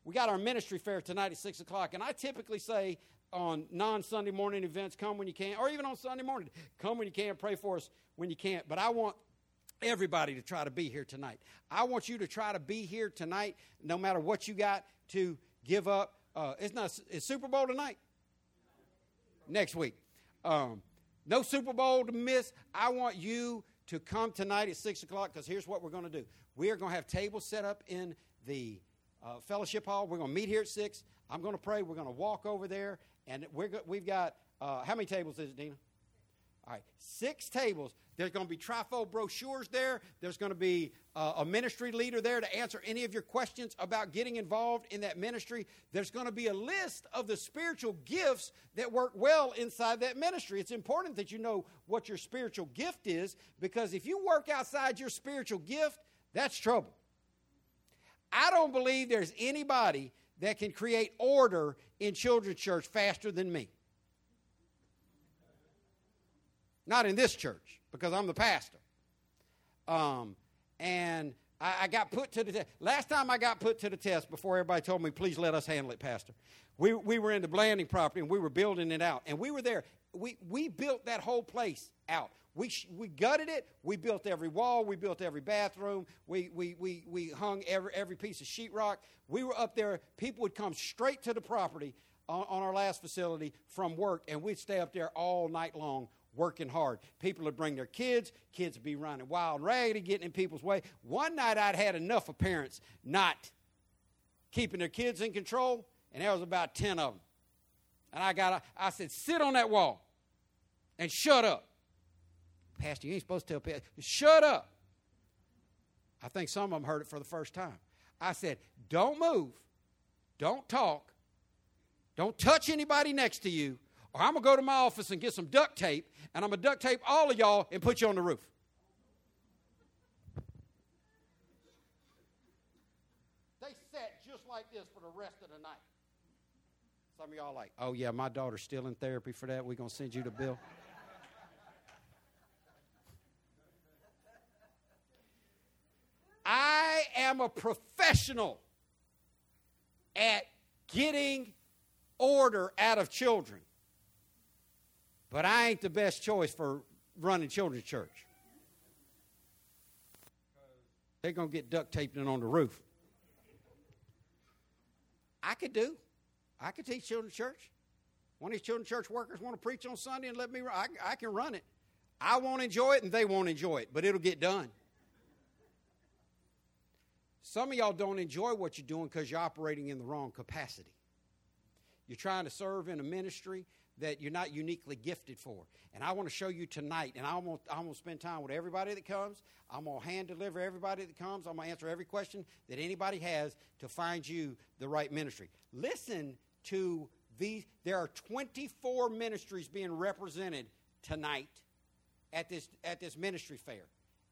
We got our ministry fair tonight at 6 o'clock. And I typically say on non Sunday morning events, come when you can, or even on Sunday morning, come when you can, pray for us when you can't. But I want everybody to try to be here tonight. I want you to try to be here tonight, no matter what you got to give up. Uh, it's not it's Super Bowl tonight next week. Um, no Super Bowl to miss. I want you to come tonight at 6 o'clock because here's what we're going to do. We are going to have tables set up in the uh, fellowship hall. We're going to meet here at 6. I'm going to pray. We're going to walk over there. And we're go- we've got, uh, how many tables is it, Dina? All right, six tables. There's going to be trifold brochures there. There's going to be uh, a ministry leader there to answer any of your questions about getting involved in that ministry. There's going to be a list of the spiritual gifts that work well inside that ministry. It's important that you know what your spiritual gift is because if you work outside your spiritual gift, that's trouble. I don't believe there's anybody that can create order in children's church faster than me. Not in this church, because I'm the pastor. Um, and I, I, got put to the test. Last time I got put to the test before everybody told me, please let us handle it, Pastor. We, we were in the Blanding property and we were building it out. And we were there. We, we built that whole place out. We, we gutted it. We built every wall. We built every bathroom. We, we, we, we hung every, every piece of sheetrock. We were up there. People would come straight to the property on, on our last facility from work, and we'd stay up there all night long working hard. People would bring their kids, kids would be running wild and raggedy, getting in people's way. One night I'd had enough of parents not keeping their kids in control, and there was about 10 of them. And I got, I said, sit on that wall and shut up. Pastor, you ain't supposed to tell people, shut up. I think some of them heard it for the first time. I said, don't move, don't talk, don't touch anybody next to you, or I'm going to go to my office and get some duct tape, and I'm going to duct tape all of y'all and put you on the roof. They sat just like this for the rest of the night. Some of y'all like, oh yeah, my daughter's still in therapy for that. We're going to send you the bill. I am a professional at getting order out of children. But I ain't the best choice for running children's church. They're going to get duct taped in on the roof. I could do. I could teach children's church. One of these children's church workers want to preach on Sunday and let me. I, I can run it. I won't enjoy it and they won't enjoy it, but it'll get done. Some of y'all don't enjoy what you're doing because you're operating in the wrong capacity. You're trying to serve in a ministry that you're not uniquely gifted for. And I want to show you tonight, and I'm going to, spend time with everybody that comes. I'm going to hand deliver everybody that comes. I'm going to answer every question that anybody has to find you the right ministry. Listen to these. There are 24 ministries being represented tonight at this, at this ministry fair.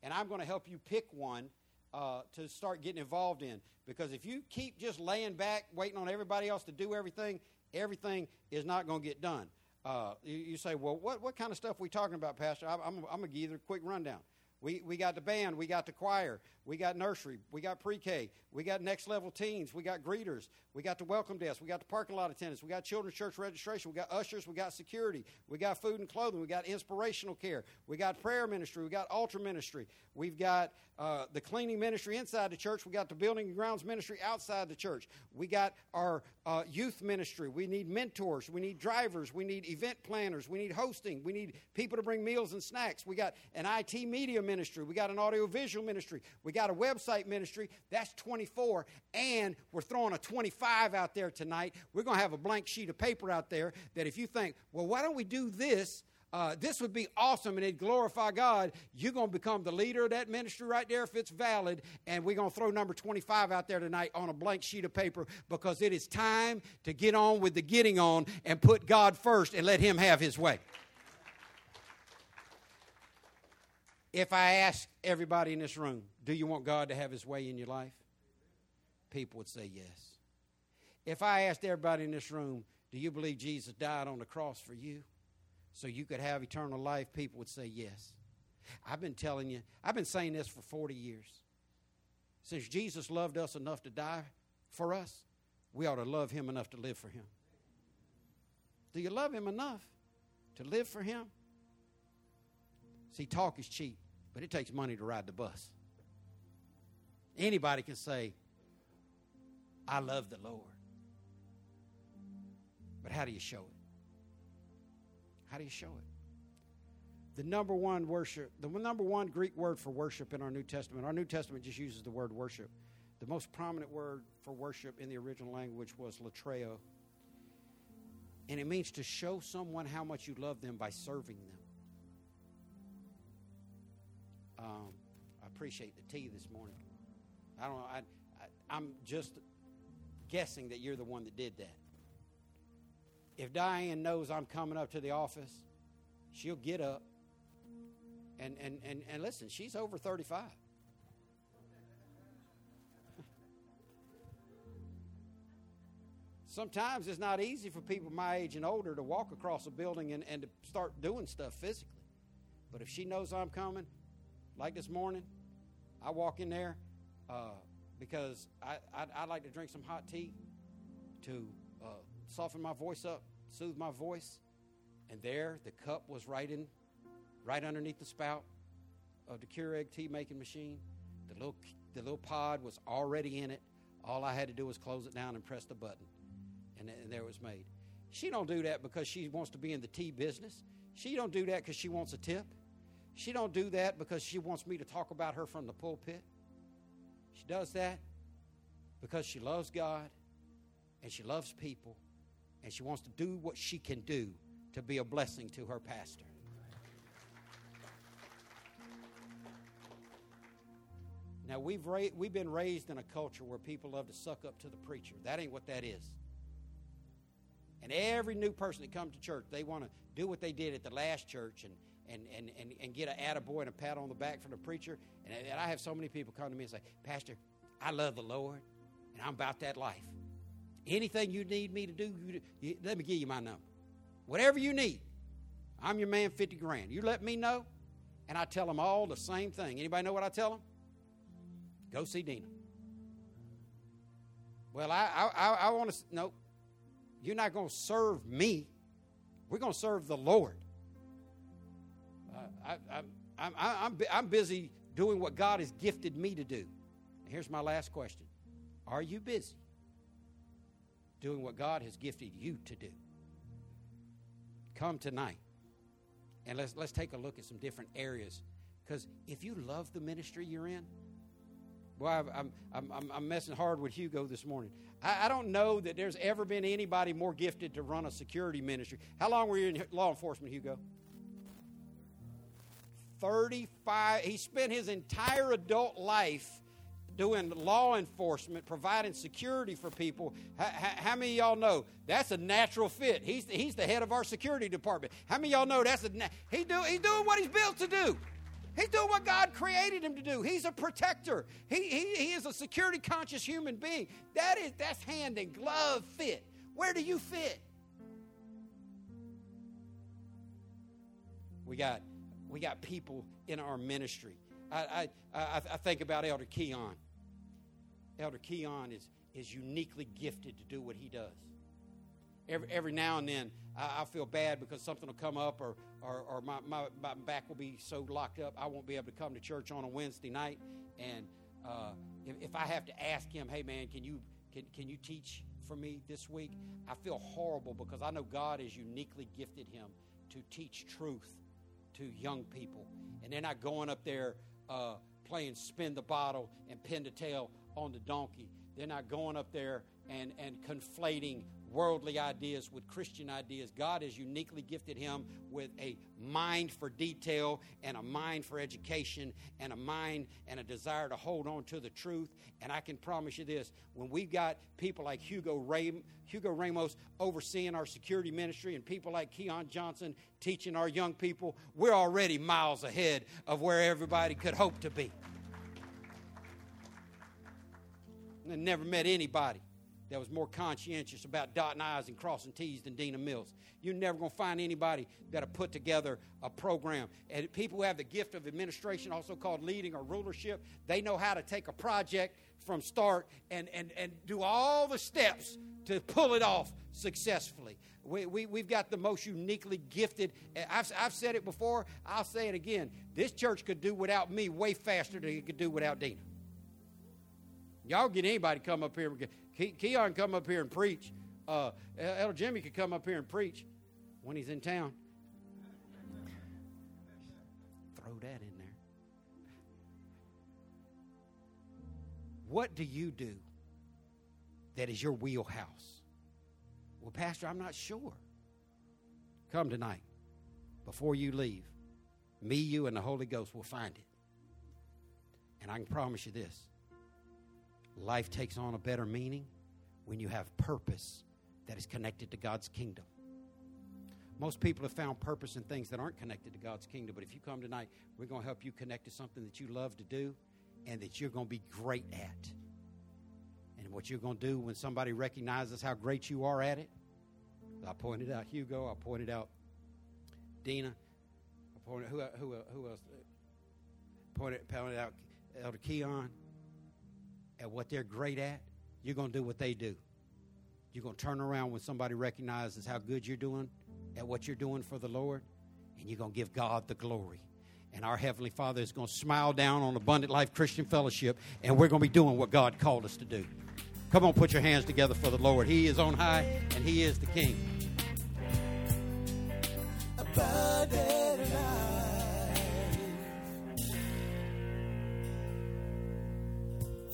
And I'm going to help you pick one uh, to start getting involved in. Because if you keep just laying back, waiting on everybody else to do everything, everything is not going to get done. Uh, you, you, say, well, what, what kind of stuff are we talking about, Pastor? I, I'm, I'm going to give you a quick rundown. We, we got the band, we got the choir, we got nursery, we got pre K, we got next level teens, we got greeters, we got the welcome desk, we got the parking lot attendants, we got children's church registration, we got ushers, we got security, we got food and clothing, we got inspirational care, we got prayer ministry, we got altar ministry, we've got uh, the cleaning ministry inside the church, we got the building and grounds ministry outside the church, we got our uh, youth ministry, we need mentors, we need drivers, we need event planners, we need hosting, we need people to bring meals and snacks, we got an IT media ministry. We got an audiovisual ministry. We got a website ministry. That's 24. And we're throwing a 25 out there tonight. We're going to have a blank sheet of paper out there that if you think, well, why don't we do this? Uh, this would be awesome and it'd glorify God. You're going to become the leader of that ministry right there if it's valid. And we're going to throw number 25 out there tonight on a blank sheet of paper because it is time to get on with the getting on and put God first and let Him have His way. If I ask everybody in this room, do you want God to have His way in your life? People would say yes. If I asked everybody in this room, do you believe Jesus died on the cross for you? so you could have eternal life, people would say yes. I've been telling you, I've been saying this for 40 years. Since Jesus loved us enough to die for us, we ought to love him enough to live for him. Do you love him enough to live for him? See, talk is cheap, but it takes money to ride the bus. Anybody can say, I love the Lord. But how do you show it? How do you show it? The number one worship, the number one Greek word for worship in our New Testament, our New Testament just uses the word worship. The most prominent word for worship in the original language was latreo. And it means to show someone how much you love them by serving them. Um, I appreciate the tea this morning. I don't know. I, I, I'm just guessing that you're the one that did that. If Diane knows I'm coming up to the office, she'll get up and, and, and, and listen, she's over 35. Sometimes it's not easy for people my age and older to walk across a building and, and to start doing stuff physically. But if she knows I'm coming, like this morning, I walk in there uh, because I, I, I, like to drink some hot tea to uh, soften my voice up, soothe my voice. And there, the cup was right in, right underneath the spout of the Keurig tea making machine. The little, the little pod was already in it. All I had to do was close it down and press the button, and, and there it was made. She don't do that because she wants to be in the tea business. She don't do that because she wants a tip. She don't do that because she wants me to talk about her from the pulpit. She does that because she loves God and she loves people and she wants to do what she can do to be a blessing to her pastor. Now, we've, ra- we've been raised in a culture where people love to suck up to the preacher. That ain't what that is. And every new person that comes to church, they want to do what they did at the last church and, and, and, and, and get an attaboy and a pat on the back from the preacher. And, and I have so many people come to me and say, Pastor, I love the Lord, and I'm about that life. Anything you need me to do, you, you, let me give you my number. Whatever you need, I'm your man, 50 grand. You let me know, and I tell them all the same thing. Anybody know what I tell them? Go see Dina. Well, I, I, I want to, no, you're not going to serve me. We're going to serve the Lord. I, I, I'm, I'm, busy doing what God has gifted me to do. Here's my last question Are you busy? doing what God has gifted you to do. Come tonight and let's, let's take a look at some different areas. Because if you love the ministry you're in, well, I'm, I'm, I'm, I'm messing hard with Hugo this morning. I, I, don't know that there's ever been anybody more gifted to run a security ministry. How long were you in law enforcement, Hugo? 35. He spent his entire adult life doing law enforcement, providing security for people. How, how, many of y'all know that's a natural fit? He's the, he's the head of our security department. How many of y'all know that's a he do he's doing what he's built to do. He's doing what God created him to do. He's a protector. He, he, he is a security conscious human being. That is that's hand and glove fit. Where do you fit? We got we got people in our ministry. I, I, I, I think about Elder Keon. Elder Keon is, is uniquely gifted to do what he does. Every, every now and then, I, I feel bad because something will come up or, or, or my, my, my, back will be so locked up, I won't be able to come to church on a Wednesday night. And uh, if, if I have to ask him, hey, man, can you, can, can you teach for me this week? I feel horrible because I know God has uniquely gifted him to teach truth to young people. And they're not going up there uh, playing spin the bottle and pin the tail on the donkey. They're not going up there and, and conflating worldly ideas with Christian ideas. God has uniquely gifted him with a mind for detail and a mind for education and a mind and a desire to hold on to the truth. And I can promise you this when we've got people like Hugo, Ram- Hugo Ramos overseeing our security ministry and people like Keon Johnson teaching our young people, we're already miles ahead of where everybody could hope to be. I never met anybody that was more conscientious about dotting I's and crossing T's than Dina Mills. You're never going to find anybody that'll put together a program. And people who have the gift of administration, also called leading or rulership, they know how to take a project from start and, and, and do all the steps to pull it off successfully. We, we, we've got the most uniquely gifted. Eh, I've, I've said it before, I'll say it again. This church could do without me way faster than it could do without Dina. Y'all get anybody to come up here. Ke- Keon come up here and preach. Uh, Elder Jimmy could come up here and preach when he's in town. Throw that in there. What do you do that is your wheelhouse? Well, Pastor, I'm not sure. Come tonight. Before you leave, me, you, and the Holy Ghost will find it. And I can promise you this life takes on a better meaning when you have purpose that is connected to God's kingdom. Most people have found purpose in things that aren't connected to God's kingdom, but if you come tonight, we're going to help you connect to something that you love to do and that you're going to be great at. And what you're going to do when somebody recognizes how great you are at it, I pointed out Hugo, I pointed out Dina, I pointed who who who else? Pointed pointed out Elder Keon at what they're great at, you're going to do what they do. You're going to turn around when somebody recognizes how good you're doing at what you're doing for the Lord, and you're going to give God the glory. And our Heavenly Father is going to smile down on Abundant Life Christian Fellowship, and we're going to be doing what God called us to do. Come on, put your hands together for the Lord. He is on high, and He is the King. Abundant